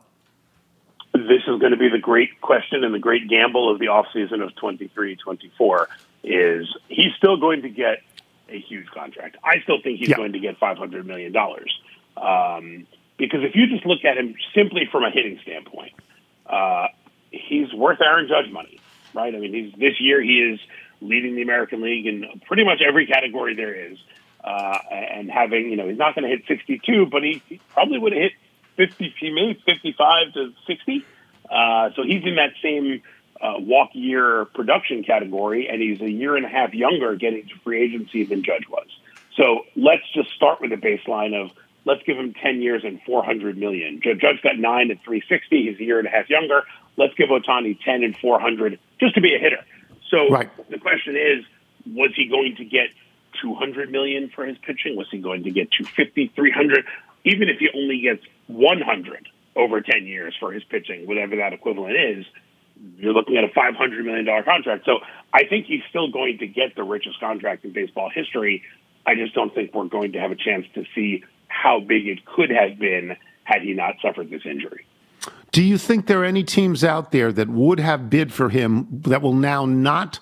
this is going to be the great question and the great gamble of the offseason of 23 24 is he's still going to get a huge contract. I still think he's Yeah. going to get $500 million. Um, because if you just look at him simply from a hitting standpoint, uh, he's worth Aaron Judge money, right? I mean, he's, this year he is leading the American League in pretty much every category there is. Uh, and having, you know, he's not going to hit 62, but he, he probably would have hit 50, he made 55 to 60. Uh, so he's in that same uh, walk year production category, and he's a year and a half younger getting to free agency than Judge was. So let's just start with a baseline of let's give him 10 years and 400 million. Judge got nine at 360. He's a year and a half younger. Let's give Ohtani 10 and 400 just to be a hitter. So Right. the question is, was he going to get 200 million for his pitching? Was he going to get 250, 300? Even if he only gets 100 over 10 years for his pitching, whatever that equivalent is, you're looking at a $500 million contract. So I think he's still going to get the richest contract in baseball history. I just don't think we're going to have a chance to see how big it could have been had he not suffered this injury. Do you think there are any teams out there that would have bid for him that will now not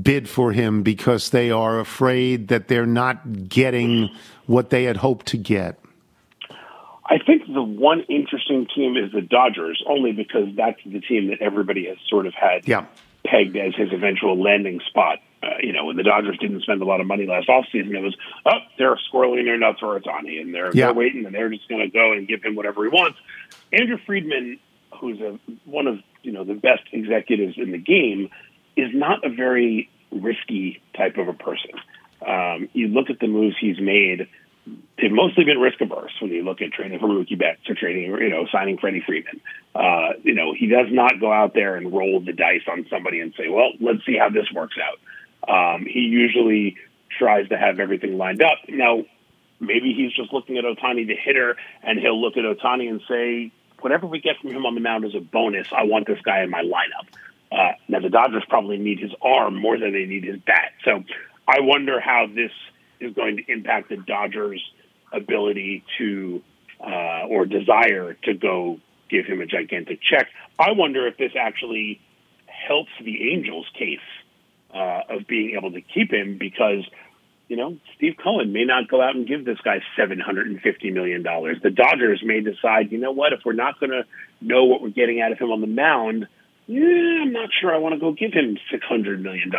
bid for him because they are afraid that they're not getting what they had hoped to get? I think the one interesting team is the Dodgers, only because that's the team that everybody has sort of had Yeah. pegged as his eventual landing spot. Uh, you know, when the Dodgers didn't spend a lot of money last offseason, it was, oh, they're squirreling their nuts for Ohtani, and they're, Yeah. they're waiting, and they're just going to go and give him whatever he wants. Andrew Friedman, who's a, one of you know the best executives in the game, is not a very risky type of a person. Um, you look at the moves he's made; they've mostly been risk averse. When you look at trading for Mookie Betts or trading, you know, signing Freddie Freeman, uh, you know, he does not go out there and roll the dice on somebody and say, "Well, let's see how this works out." Um, he usually tries to have everything lined up. Now, maybe he's just looking at Ohtani, the hitter, and he'll look at Ohtani and say, whatever we get from him on the mound is a bonus. I want this guy in my lineup. Uh, now, the Dodgers probably need his arm more than they need his bat. So I wonder how this is going to impact the Dodgers' ability to uh, or desire to go give him a gigantic check. I wonder if this actually helps the Angels' case uh, of being able to keep him because you know, Steve Cohen may not go out and give this guy $750 million. The Dodgers may decide, you know what, if we're not going to know what we're getting out of him on the mound, I'm not sure I want to go give him $600 million.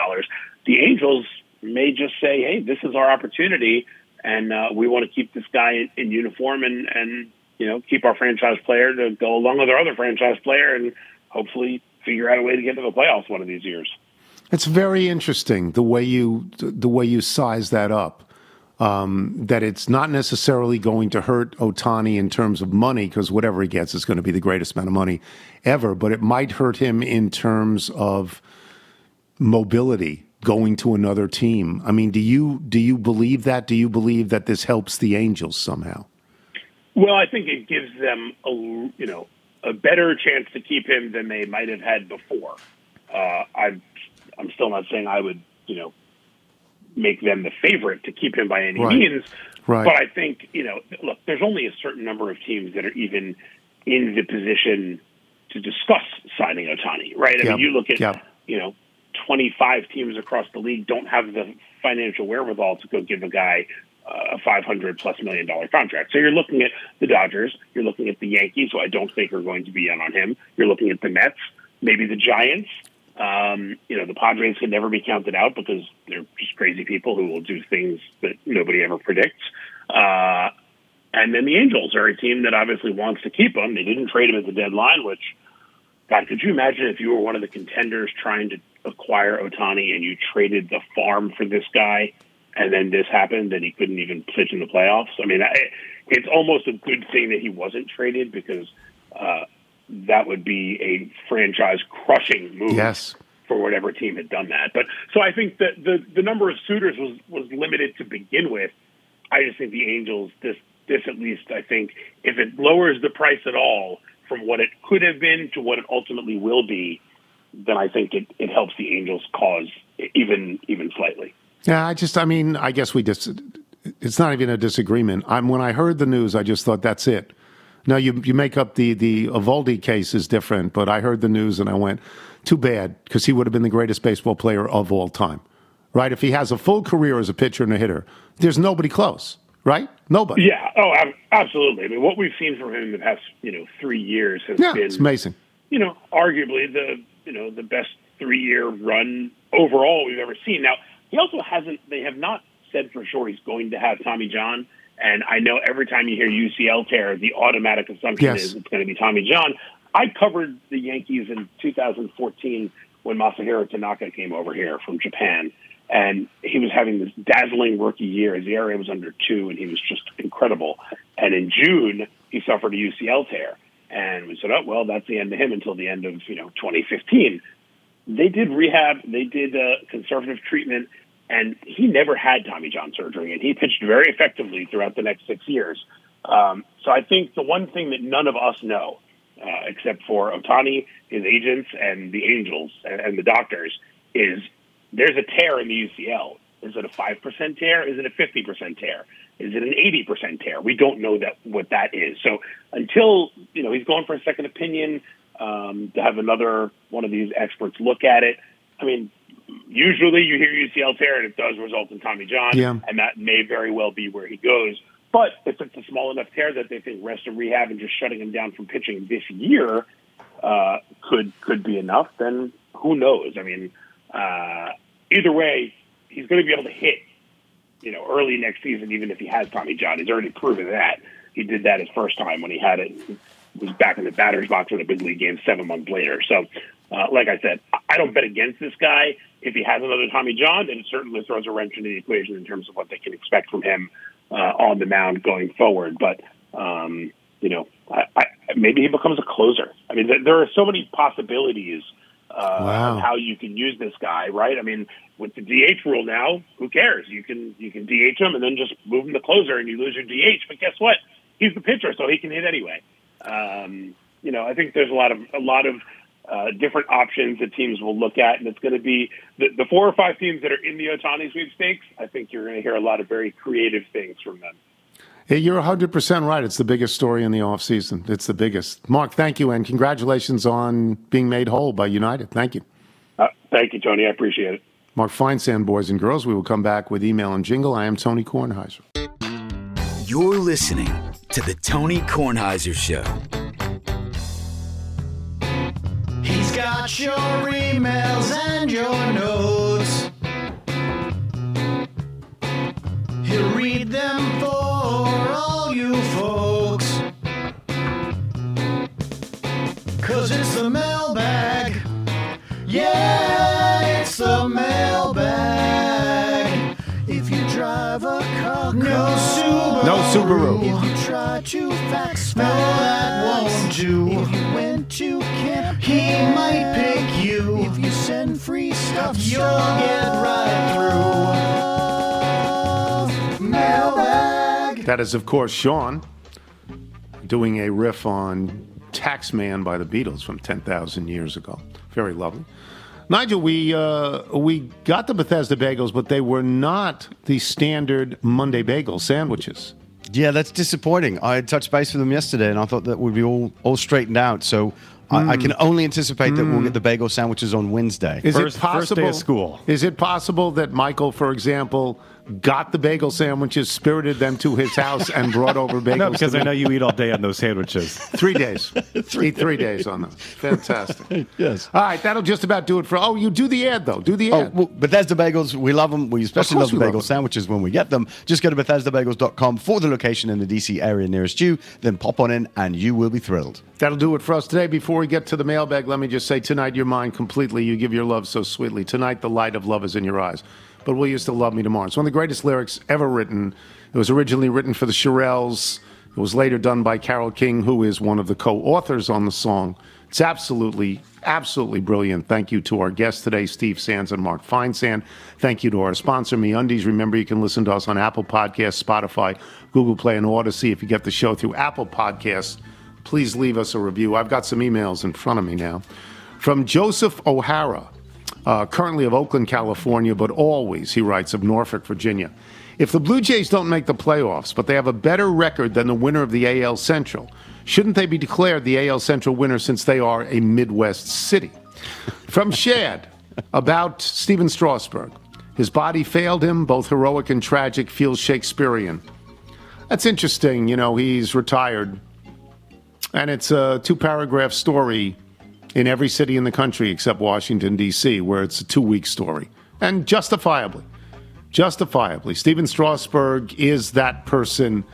The Angels may just say, hey, this is our opportunity, and uh, we want to keep this guy in, in uniform and, and, you know, keep our franchise player to go along with our other franchise player and hopefully figure out a way to get to the playoffs one of these years. It's very interesting the way you the way you size that up. Um, that it's not necessarily going to hurt Ohtani in terms of money because whatever he gets is going to be the greatest amount of money ever, but it might hurt him in terms of mobility going to another team. I mean, do you do you believe that? Do you believe that this helps the Angels somehow? Well, I think it gives them a you know a better chance to keep him than they might have had before. Uh, I'm I'm still not saying I would you know make them the favorite to keep him by any Right. means, Right. but I think you know look, there's only a certain number of teams that are even in the position to discuss signing Ohtani, right? I Yep. mean, you look at Yep. you know 25 teams across the league don't have the financial wherewithal to go give a guy a 500 plus million dollar contract. So you're looking at the Dodgers, you're looking at the Yankees, who I don't think are going to be in on him. You're looking at the Mets, maybe the Giants. Um, you know, the Padres can never be counted out because they're just crazy people who will do things that nobody ever predicts. Uh, and then the Angels are a team that obviously wants to keep him. They didn't trade him at the deadline, which, God, could you imagine if you were one of the contenders trying to acquire Ohtani and you traded the farm for this guy, and then this happened and he couldn't even pitch in the playoffs? I mean, I, it's almost a good thing that he wasn't traded because uh, that would be a franchise crushing move Yes. for whatever team had done that. But so I think that the the number of suitors was was limited to begin with. I just think the Angels this this at least I think if it lowers the price at all from what it could have been to what it ultimately will be, then I think it, it helps the Angels cause even even slightly. Yeah, I just, I mean, I guess we just, it's not even a disagreement. I'm, when I heard the news, I just thought, that's it. Now, you, you make up the, the Eovaldi case is different, but I heard the news and I went, too bad, because he would have been the greatest baseball player of all time, right? If he has a full career as a pitcher and a hitter, there's nobody close, right? Nobody. Yeah. Oh, absolutely. I mean, what we've seen from him in the past you know three years has Yeah, been it's amazing. you know, arguably the you know the best three year run overall we've ever seen. Now he also hasn't. They have not said for sure he's going to have Tommy John. And I know every time you hear UCL tear, the automatic assumption Yes. is it's going to be Tommy John. I covered the Yankees in 2014 when Masahiro Tanaka came over here from Japan, and he was having this dazzling rookie year. His ERA was under two, and he was just incredible. And in June, he suffered a UCL tear, and we said, "Oh, well, that's the end of him until the end of you know 2015." They did rehab, they did uh, conservative treatment, and he never had Tommy John surgery, and he pitched very effectively throughout the next six years. Um, so I think the one thing that none of us know, uh, except for Ohtani, his agents, and the Angels and, and the doctors, is there's a tear in the UCL. Is it a five percent tear? Is it a fifty percent tear? Is it an eighty percent tear? We don't know that what that is. So until you know he's going for a second opinion um, to have another one of these experts look at it. I mean, usually you hear UCL tear and it does result in Tommy John, Yeah. and that may very well be where he goes. But if it's a small enough tear that they think rest and rehab and just shutting him down from pitching this year uh, could could be enough, then who knows? I mean, uh, either way, he's going to be able to hit, you know, early next season, even if he has Tommy John. He's already proven that. He did that his first time when he had it. Was back in the batter's box in a big league game seven months later. So, uh, like I said, I- don't bet against this guy. If he has another Tommy John, then it certainly throws a wrench into the equation in terms of what they can expect from him uh, on the mound going forward. But um, you know, I, I, maybe he becomes a closer. I mean, th- there are so many possibilities uh, Wow. how you can use this guy, right? I mean, with the DH rule now, who cares? You can you can DH him and then just move him to closer, and you lose your DH. But guess what? He's the pitcher, so he can hit anyway. Um, you know, I think there's a lot of a lot of uh, different options that teams will look at, and it's going to be the, the four or five teams that are in the Ohtani sweepstakes. I think you're going to hear a lot of very creative things from them. Yeah, you're 100% right. It's the biggest story in the offseason. It's the biggest. Mark, thank you, and congratulations on being made whole by United. Thank you. Uh, thank you, Tony. I appreciate it. Mark Feinsand, boys and girls. We will come back with email and jingle. I am Tony Kornheiser. You're listening to the Tony Kornheiser Show. He's got your emails and your notes. He'll read them Cause it's the mailbag. Yeah, it's the mailbag. If you drive a car, no Subaru. No Subaru. If you try to fax, no, that won't do. If you went to camp, he might pick you. If you send free stuff, you'll get right through. Mailbag. That is, of course, Sean doing a riff on Taxman by the Beatles from 10,000 years ago. Very lovely. Nigel, we uh, we got the Bethesda bagels, but they were not the standard Monday bagel sandwiches. Yeah, that's disappointing. I had touched base with them yesterday, and I thought that would be all all straightened out. So I, I can only anticipate that we'll get the bagel sandwiches on Wednesday. Is First- it first possible? day of school. Is it possible that Michael, for example, got the bagel sandwiches, spirited them to his house, and brought over bagels? No, because I know you eat all day on those sandwiches. Three days. Eat three days on them. Fantastic. yes. All right, that'll just about do it for. Oh, you do the ad though. Do the Oh, ad. well, Bethesda Bagels, we love them. We especially love the we love bagel sandwiches when we get them. Just go to BethesdaBagels.com for the location in the DC area nearest you. Then pop on in, and you will be thrilled. That'll do it for us today. Before we get to the mailbag, let me just say tonight you're mine completely. You give your love so sweetly. Tonight the light of love is in your eyes. But will you still love me tomorrow? It's one of the greatest lyrics ever written. It was originally written for the Shirelles. It was later done by Carole King, who is one of the co-authors on the song. It's absolutely, absolutely brilliant. Thank you to our guests today, Steve Sands and Mark Feinsand. Thank you to our sponsor, MeUndies. Remember, you can listen to us on Apple Podcasts, Spotify, Google Play, and Audacy. If you get the show through Apple Podcasts, please leave us a review. I've got some emails in front of me now. From Joseph O'Hara, uh, currently of Oakland, California, but always, he writes, of Norfolk, Virginia. If the Blue Jays don't make the playoffs, but they have a better record than the winner of the AL Central, shouldn't they be declared the AL Central winner since they are a Midwest city? From Shad, about Stephen Strasburg. His body failed him, both heroic and tragic, feels Shakespearean. That's interesting. You know, he's retired. And it's a two paragraph story in every city in the country except Washington, D.C., where it's a two week story. And justifiably. Justifiably. Stephen Strasburg is that person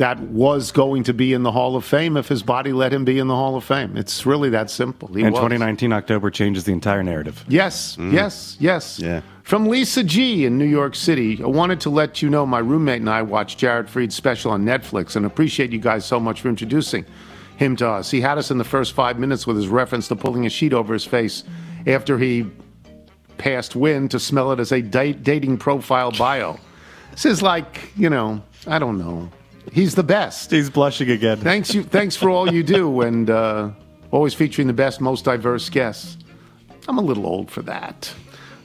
that was going to be in the Hall of Fame if his body let him be in the Hall of Fame. It's really that simple. He and was. 2019 October changes the entire narrative. Yes, mm. yes, yes. Yeah. From Lisa G in New York City, I wanted to let you know my roommate and I watched Jared Freid's special on Netflix and appreciate you guys so much for introducing him to us. He had us in the first five minutes with his reference to pulling a sheet over his face after he passed wind to smell it as a da- dating profile bio. This is like, you know, I don't know. He's the best. He's blushing again. Thanks you. Thanks for all you do, and uh, always featuring the best, most diverse guests. I'm a little old for that.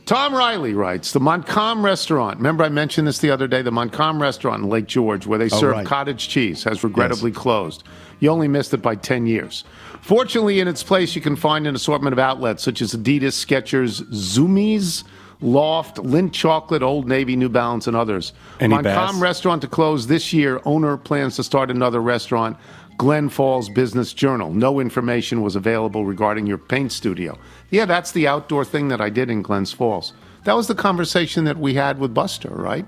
Tom Riley writes the Montcalm restaurant. Remember, I mentioned this the other day. The Montcalm restaurant in Lake George, where they Oh, serve right. cottage cheese, has regrettably closed. You only missed it by 10 years. Fortunately, in its place, you can find an assortment of outlets such as Adidas, Skechers, Zumiez, Loft, Lindt Chocolate, Old Navy, New Balance, and others. Any Montcalm Bass? restaurant to close this year. Owner plans to start another restaurant. Glens Falls Business Journal. No information was available regarding your paint studio. Yeah, that's the outdoor thing that I did in Glens Falls. That was the conversation that we had with Buster, right?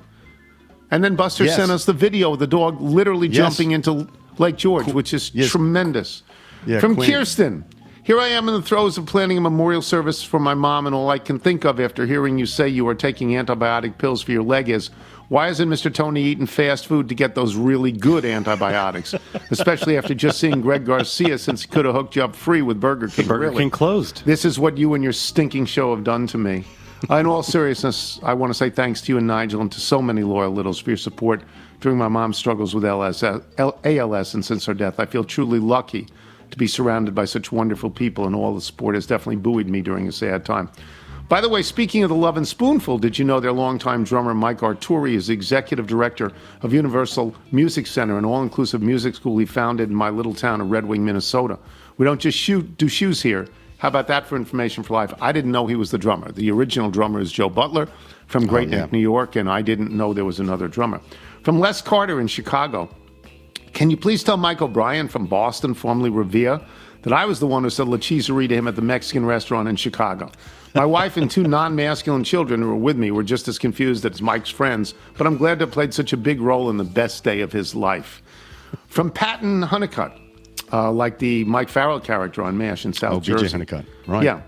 And then Buster Yes. sent us the video of the dog literally Yes. jumping into Lake George, which is Yes. tremendous. Yeah, From Queen. Kirsten. Here I am in the throes of planning a memorial service for my mom, and all I can think of after hearing you say you are taking antibiotic pills for your leg is why isn't Mr. Tony eating fast food to get those really good antibiotics? Especially after just seeing Greg Garcia since he could have hooked you up free with Burger King. Burger really. King closed. This is what you and your stinking show have done to me. In all seriousness, I want to say thanks to you and Nigel and to so many loyal littles for your support during my mom's struggles with LS, L- ALS and since her death. I feel truly lucky to be surrounded by such wonderful people, and all the support has definitely buoyed me during a sad time. By the way, speaking of the Lovin' Spoonful, did you know their longtime drummer Mike Arturi is the executive director of Universal Music Center, an all-inclusive music school he founded in my little town of Red Wing, Minnesota. We don't just shoot, do shoes here. How about that for information for life? I didn't know he was the drummer. The original drummer is Joe Butler from oh, Great yeah. Neck, New York, and I didn't know there was another drummer. From Les Carter in Chicago, can you please tell Mike O'Brien from Boston, formerly Revere, that I was the one who said La Cheeserie to him at the Mexican restaurant in Chicago? My wife and two non masculine children who were with me were just as confused as Mike's friends, but I'm glad to have played such a big role in the best day of his life. From Patton Honeycutt, uh, like the Mike Farrell character on MASH in South Oh, BJ Jersey. Hunnicutt, right. Yeah.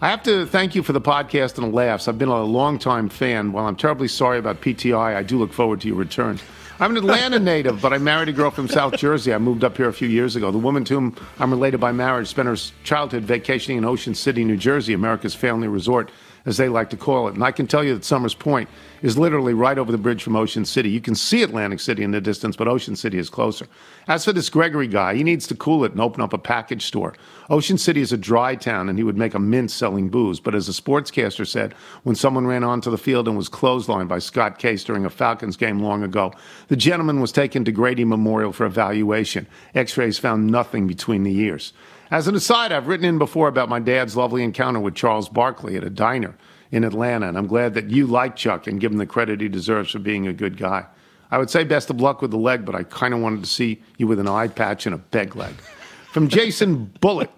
I have to thank you for the podcast and the laughs. I've been a long-time fan. While I'm terribly sorry about PTI, I do look forward to your return. I'm an Atlanta native, but I married a girl from South Jersey. I moved up here a few years ago. The woman to whom I'm related by marriage spent her childhood vacationing in Ocean City, New Jersey, America's family resort, as they like to call it. And I can tell you that Somers Point is literally right over the bridge from Ocean City. You can see Atlantic City in the distance, but Ocean City is closer. As for this Gregory guy, he needs to cool it and open up a package store. Ocean City is a dry town, and he would make a mint selling booze. But as a sportscaster said, when someone ran onto the field and was clotheslined by Scott Case during a Falcons game long ago, the gentleman was taken to Grady Memorial for evaluation. X rays found nothing between the ears. As an aside, I've written in before about my dad's lovely encounter with Charles Barkley at a diner in Atlanta, and I'm glad that you like Chuck and give him the credit he deserves for being a good guy. I would say best of luck with the leg, but I kind of wanted to see you with an eye patch and a peg leg. From Jason Bullitt,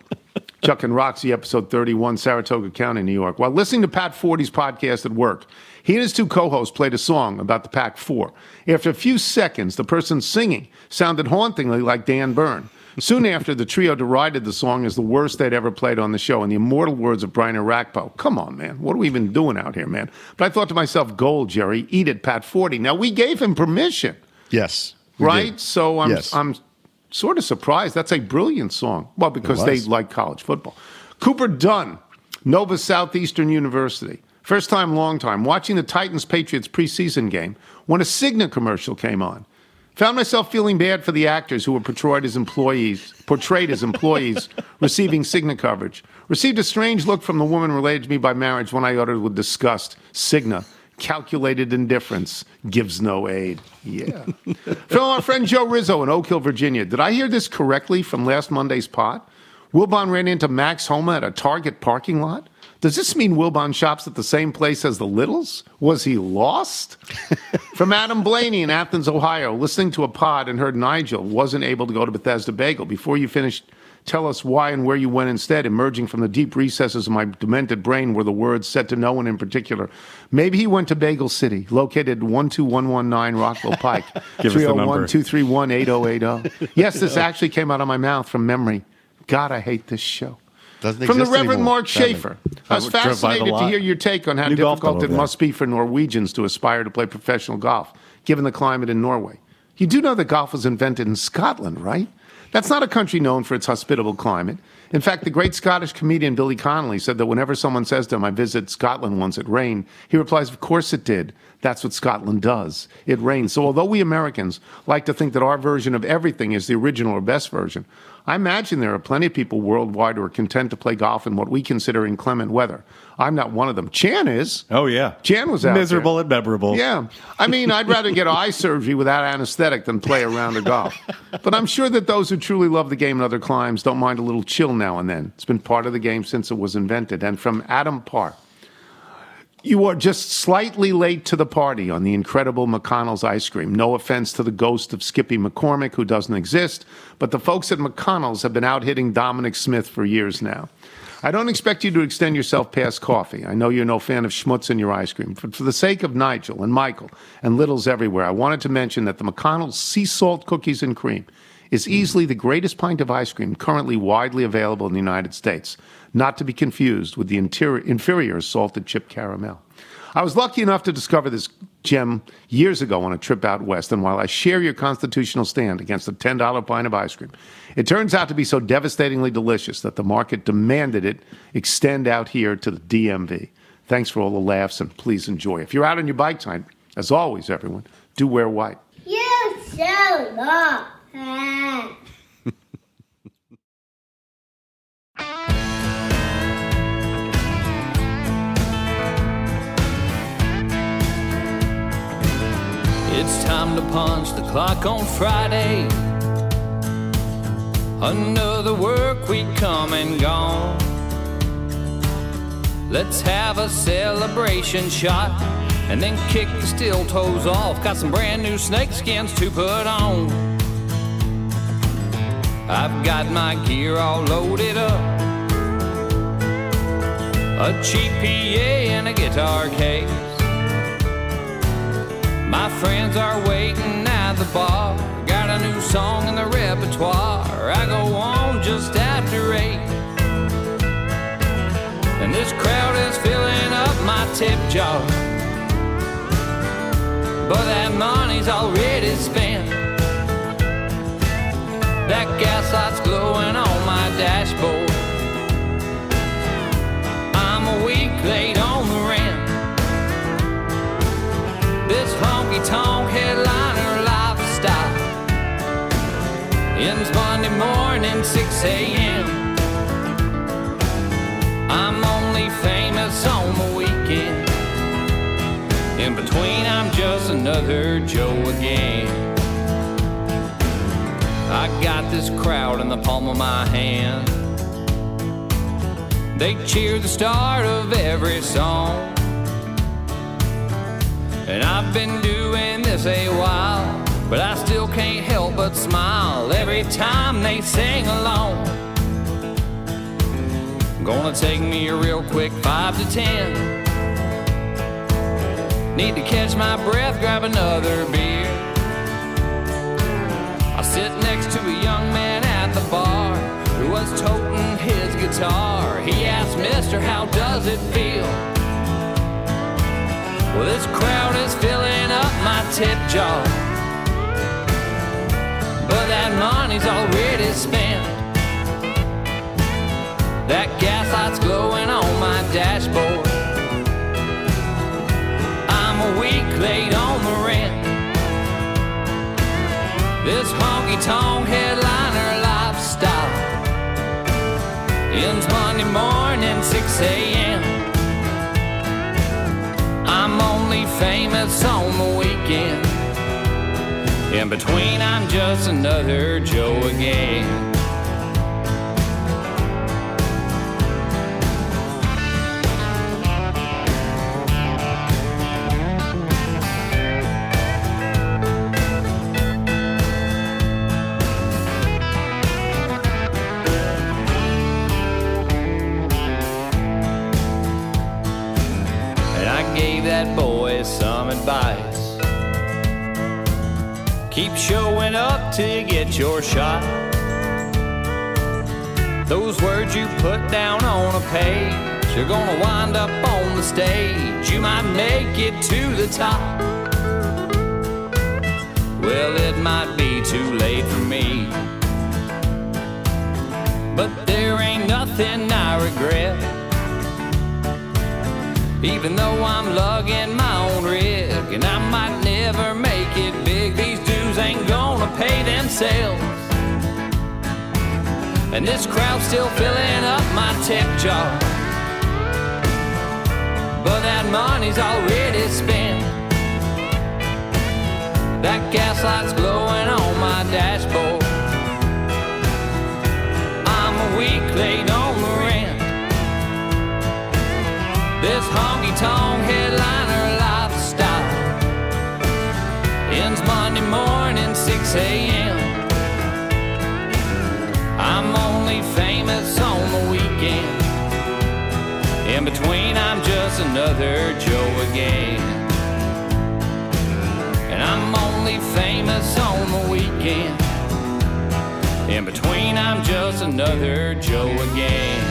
Chuck and Roxy, episode 31, Saratoga County, New York. While listening to Pat Forde's podcast at work, he and his two co hosts played a song about the Pac Four. After a few seconds, the person singing sounded hauntingly like Dan Byrne. Soon after, the trio derided the song as the worst they'd ever played on the show, in the immortal words of Brian Orakpo. Come on, man. What are we even doing out here, man? But I thought to myself, gold, Jerry. Eat it, Pat Forde. Now, we gave him permission Yes. right? did. So I'm Yes. I'm sort of surprised. That's a brilliant song. Well, because they like college football. Cooper Dunn, Nova Southeastern University. First time, long time. Watching the Titans Patriots preseason game when a Cigna commercial came on. Found myself feeling bad for the actors who were portrayed as employees, portrayed as employees receiving Cigna coverage. Received a strange look from the woman related to me by marriage when I uttered with disgust, Cigna, calculated indifference, gives no aid. Yeah. from our friend Joe Rizzo in Oak Hill, Virginia. Did I hear this correctly from last Monday's pod? Wilbon ran into Max Homa at a Target parking lot? Does this mean Wilbon shops at the same place as the Littles? Was he lost? From Adam Blaney in Athens, Ohio, listening to a pod and heard Nigel wasn't able to go to Bethesda Bagel. Before you finished, tell us why and where you went instead. Emerging from the deep recesses of my demented brain were the words said to no one in particular. Maybe he went to Bagel City, located 12119 Rockville Pike, Give us the number. 231 8080. Yes, this actually came out of my mouth from memory. God, I hate this show. Doesn't From the Reverend anymore, Mark sadly. Schaefer. I was I drove by the fascinated to hear your take on how New difficult it must be for Norwegians to aspire to play professional golf, given the climate in Norway. You do know that golf was invented in Scotland, right? That's not a country known for its hospitable climate. In fact, the great Scottish comedian Billy Connolly said that whenever someone says to him, I visited Scotland once, it rained, he replies, Of course it did. That's what Scotland does. It rains. So, although we Americans like to think that our version of everything is the original or best version, I imagine there are plenty of people worldwide who are content to play golf in what we consider inclement weather. I'm not one of them. Chan is. Oh yeah, Chan was out miserable there. and memorable. Yeah. I mean, I'd rather get eye surgery without anesthetic than play a round of golf. But I'm sure that those who truly love the game in other climes don't mind a little chill now and then. It's been part of the game since it was invented. And from Adam Park. You are just slightly late to the party on the incredible McConnell's ice cream. No offense to the ghost of Skippy McCormick, who doesn't exist, but the folks at McConnell's have been out hitting Dominic Smith for years now. I don't expect you to extend yourself past coffee. I know you're no fan of schmutz in your ice cream. But for the sake of Nigel and Michael and Littles everywhere, I wanted to mention that the McConnell's sea salt cookies and cream is easily the greatest pint of ice cream currently widely available in the United States, not to be confused with the interior, inferior salted chip caramel. I was lucky enough to discover this gem years ago on a trip out west, and while I share your constitutional stand against a $10 pint of ice cream, it turns out to be so devastatingly delicious that the market demanded it extend out here to the DMV. Thanks for all the laughs, and please enjoy. If you're out on your bike time, as always, everyone, do wear white. You so long. It's time to punch the clock on Friday. Another work week come and gone. Let's have a celebration shot and then kick the steel toes off. Got some brand new snake skins to put on. I've got my gear all loaded up. A cheap PA and a guitar case. My friends are waiting at the bar. Got a new song in the repertoire. I go on just after eight. And this crowd is filling up my tip jar. But that money's already spent. That gas light's glowing on my dashboard. I'm a week late on the rent. This honky tonk headliner lifestyle ends Monday morning, 6 a.m. I'm only famous on the weekend. In between, I'm just another Joe again. I got this crowd in the palm of my hand. They cheer the start of every song. And I've been doing this a while, but I still can't help but smile every time they sing along. Gonna take me a real quick five to ten. Need to catch my breath, grab another beer. I sit next to a young man at the bar who was toting his guitar. He asked, Mister, how does it feel? Well, this crowd is filling up my tip jar. But that money's already spent. That gas light's glowing on my dashboard. I'm a week late on the rent. This honky tonk headliner lifestyle ends Monday morning, 6 a.m. I'm only famous on the weekend. In between, I'm just another Joe again. You get your shot. Those words you put down on a page, you're gonna wind up on the stage. You might make it to the top. Well, it might be too late for me. But there ain't nothing I regret. Even though I'm lugging my own rig and I And this crowd's still filling up my tip jar. But that money's already spent. That gas light's glowing on my dashboard. I'm a week late on the rent. This honky tonk headliner lifestyle ends Monday morning, 6 a.m. I'm only famous on the weekend. In between, I'm just another Joe again. And I'm only famous on the weekend. In between, I'm just another Joe again.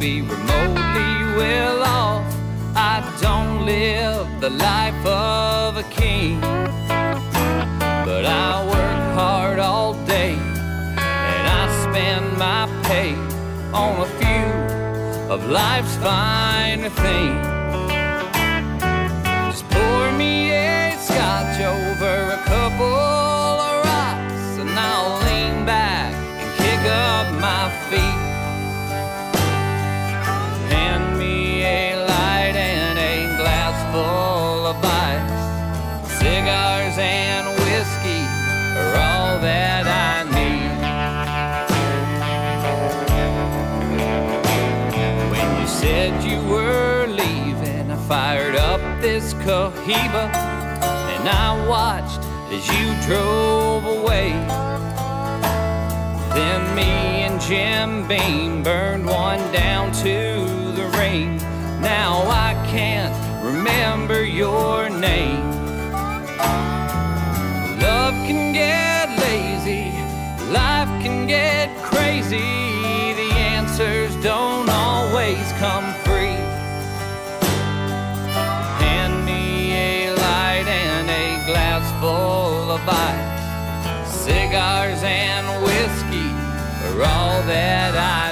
Be remotely well off. I don't live the life of a king, but I work hard all day and I spend my pay on a few of life's finer things. Up Cohiba and I watched as you drove away. Then me and Jim Beam burned one down to the ring. Now I can't remember your name. Love can get lazy, life can get crazy. The answers don't always come ice. Cigars and whiskey are all that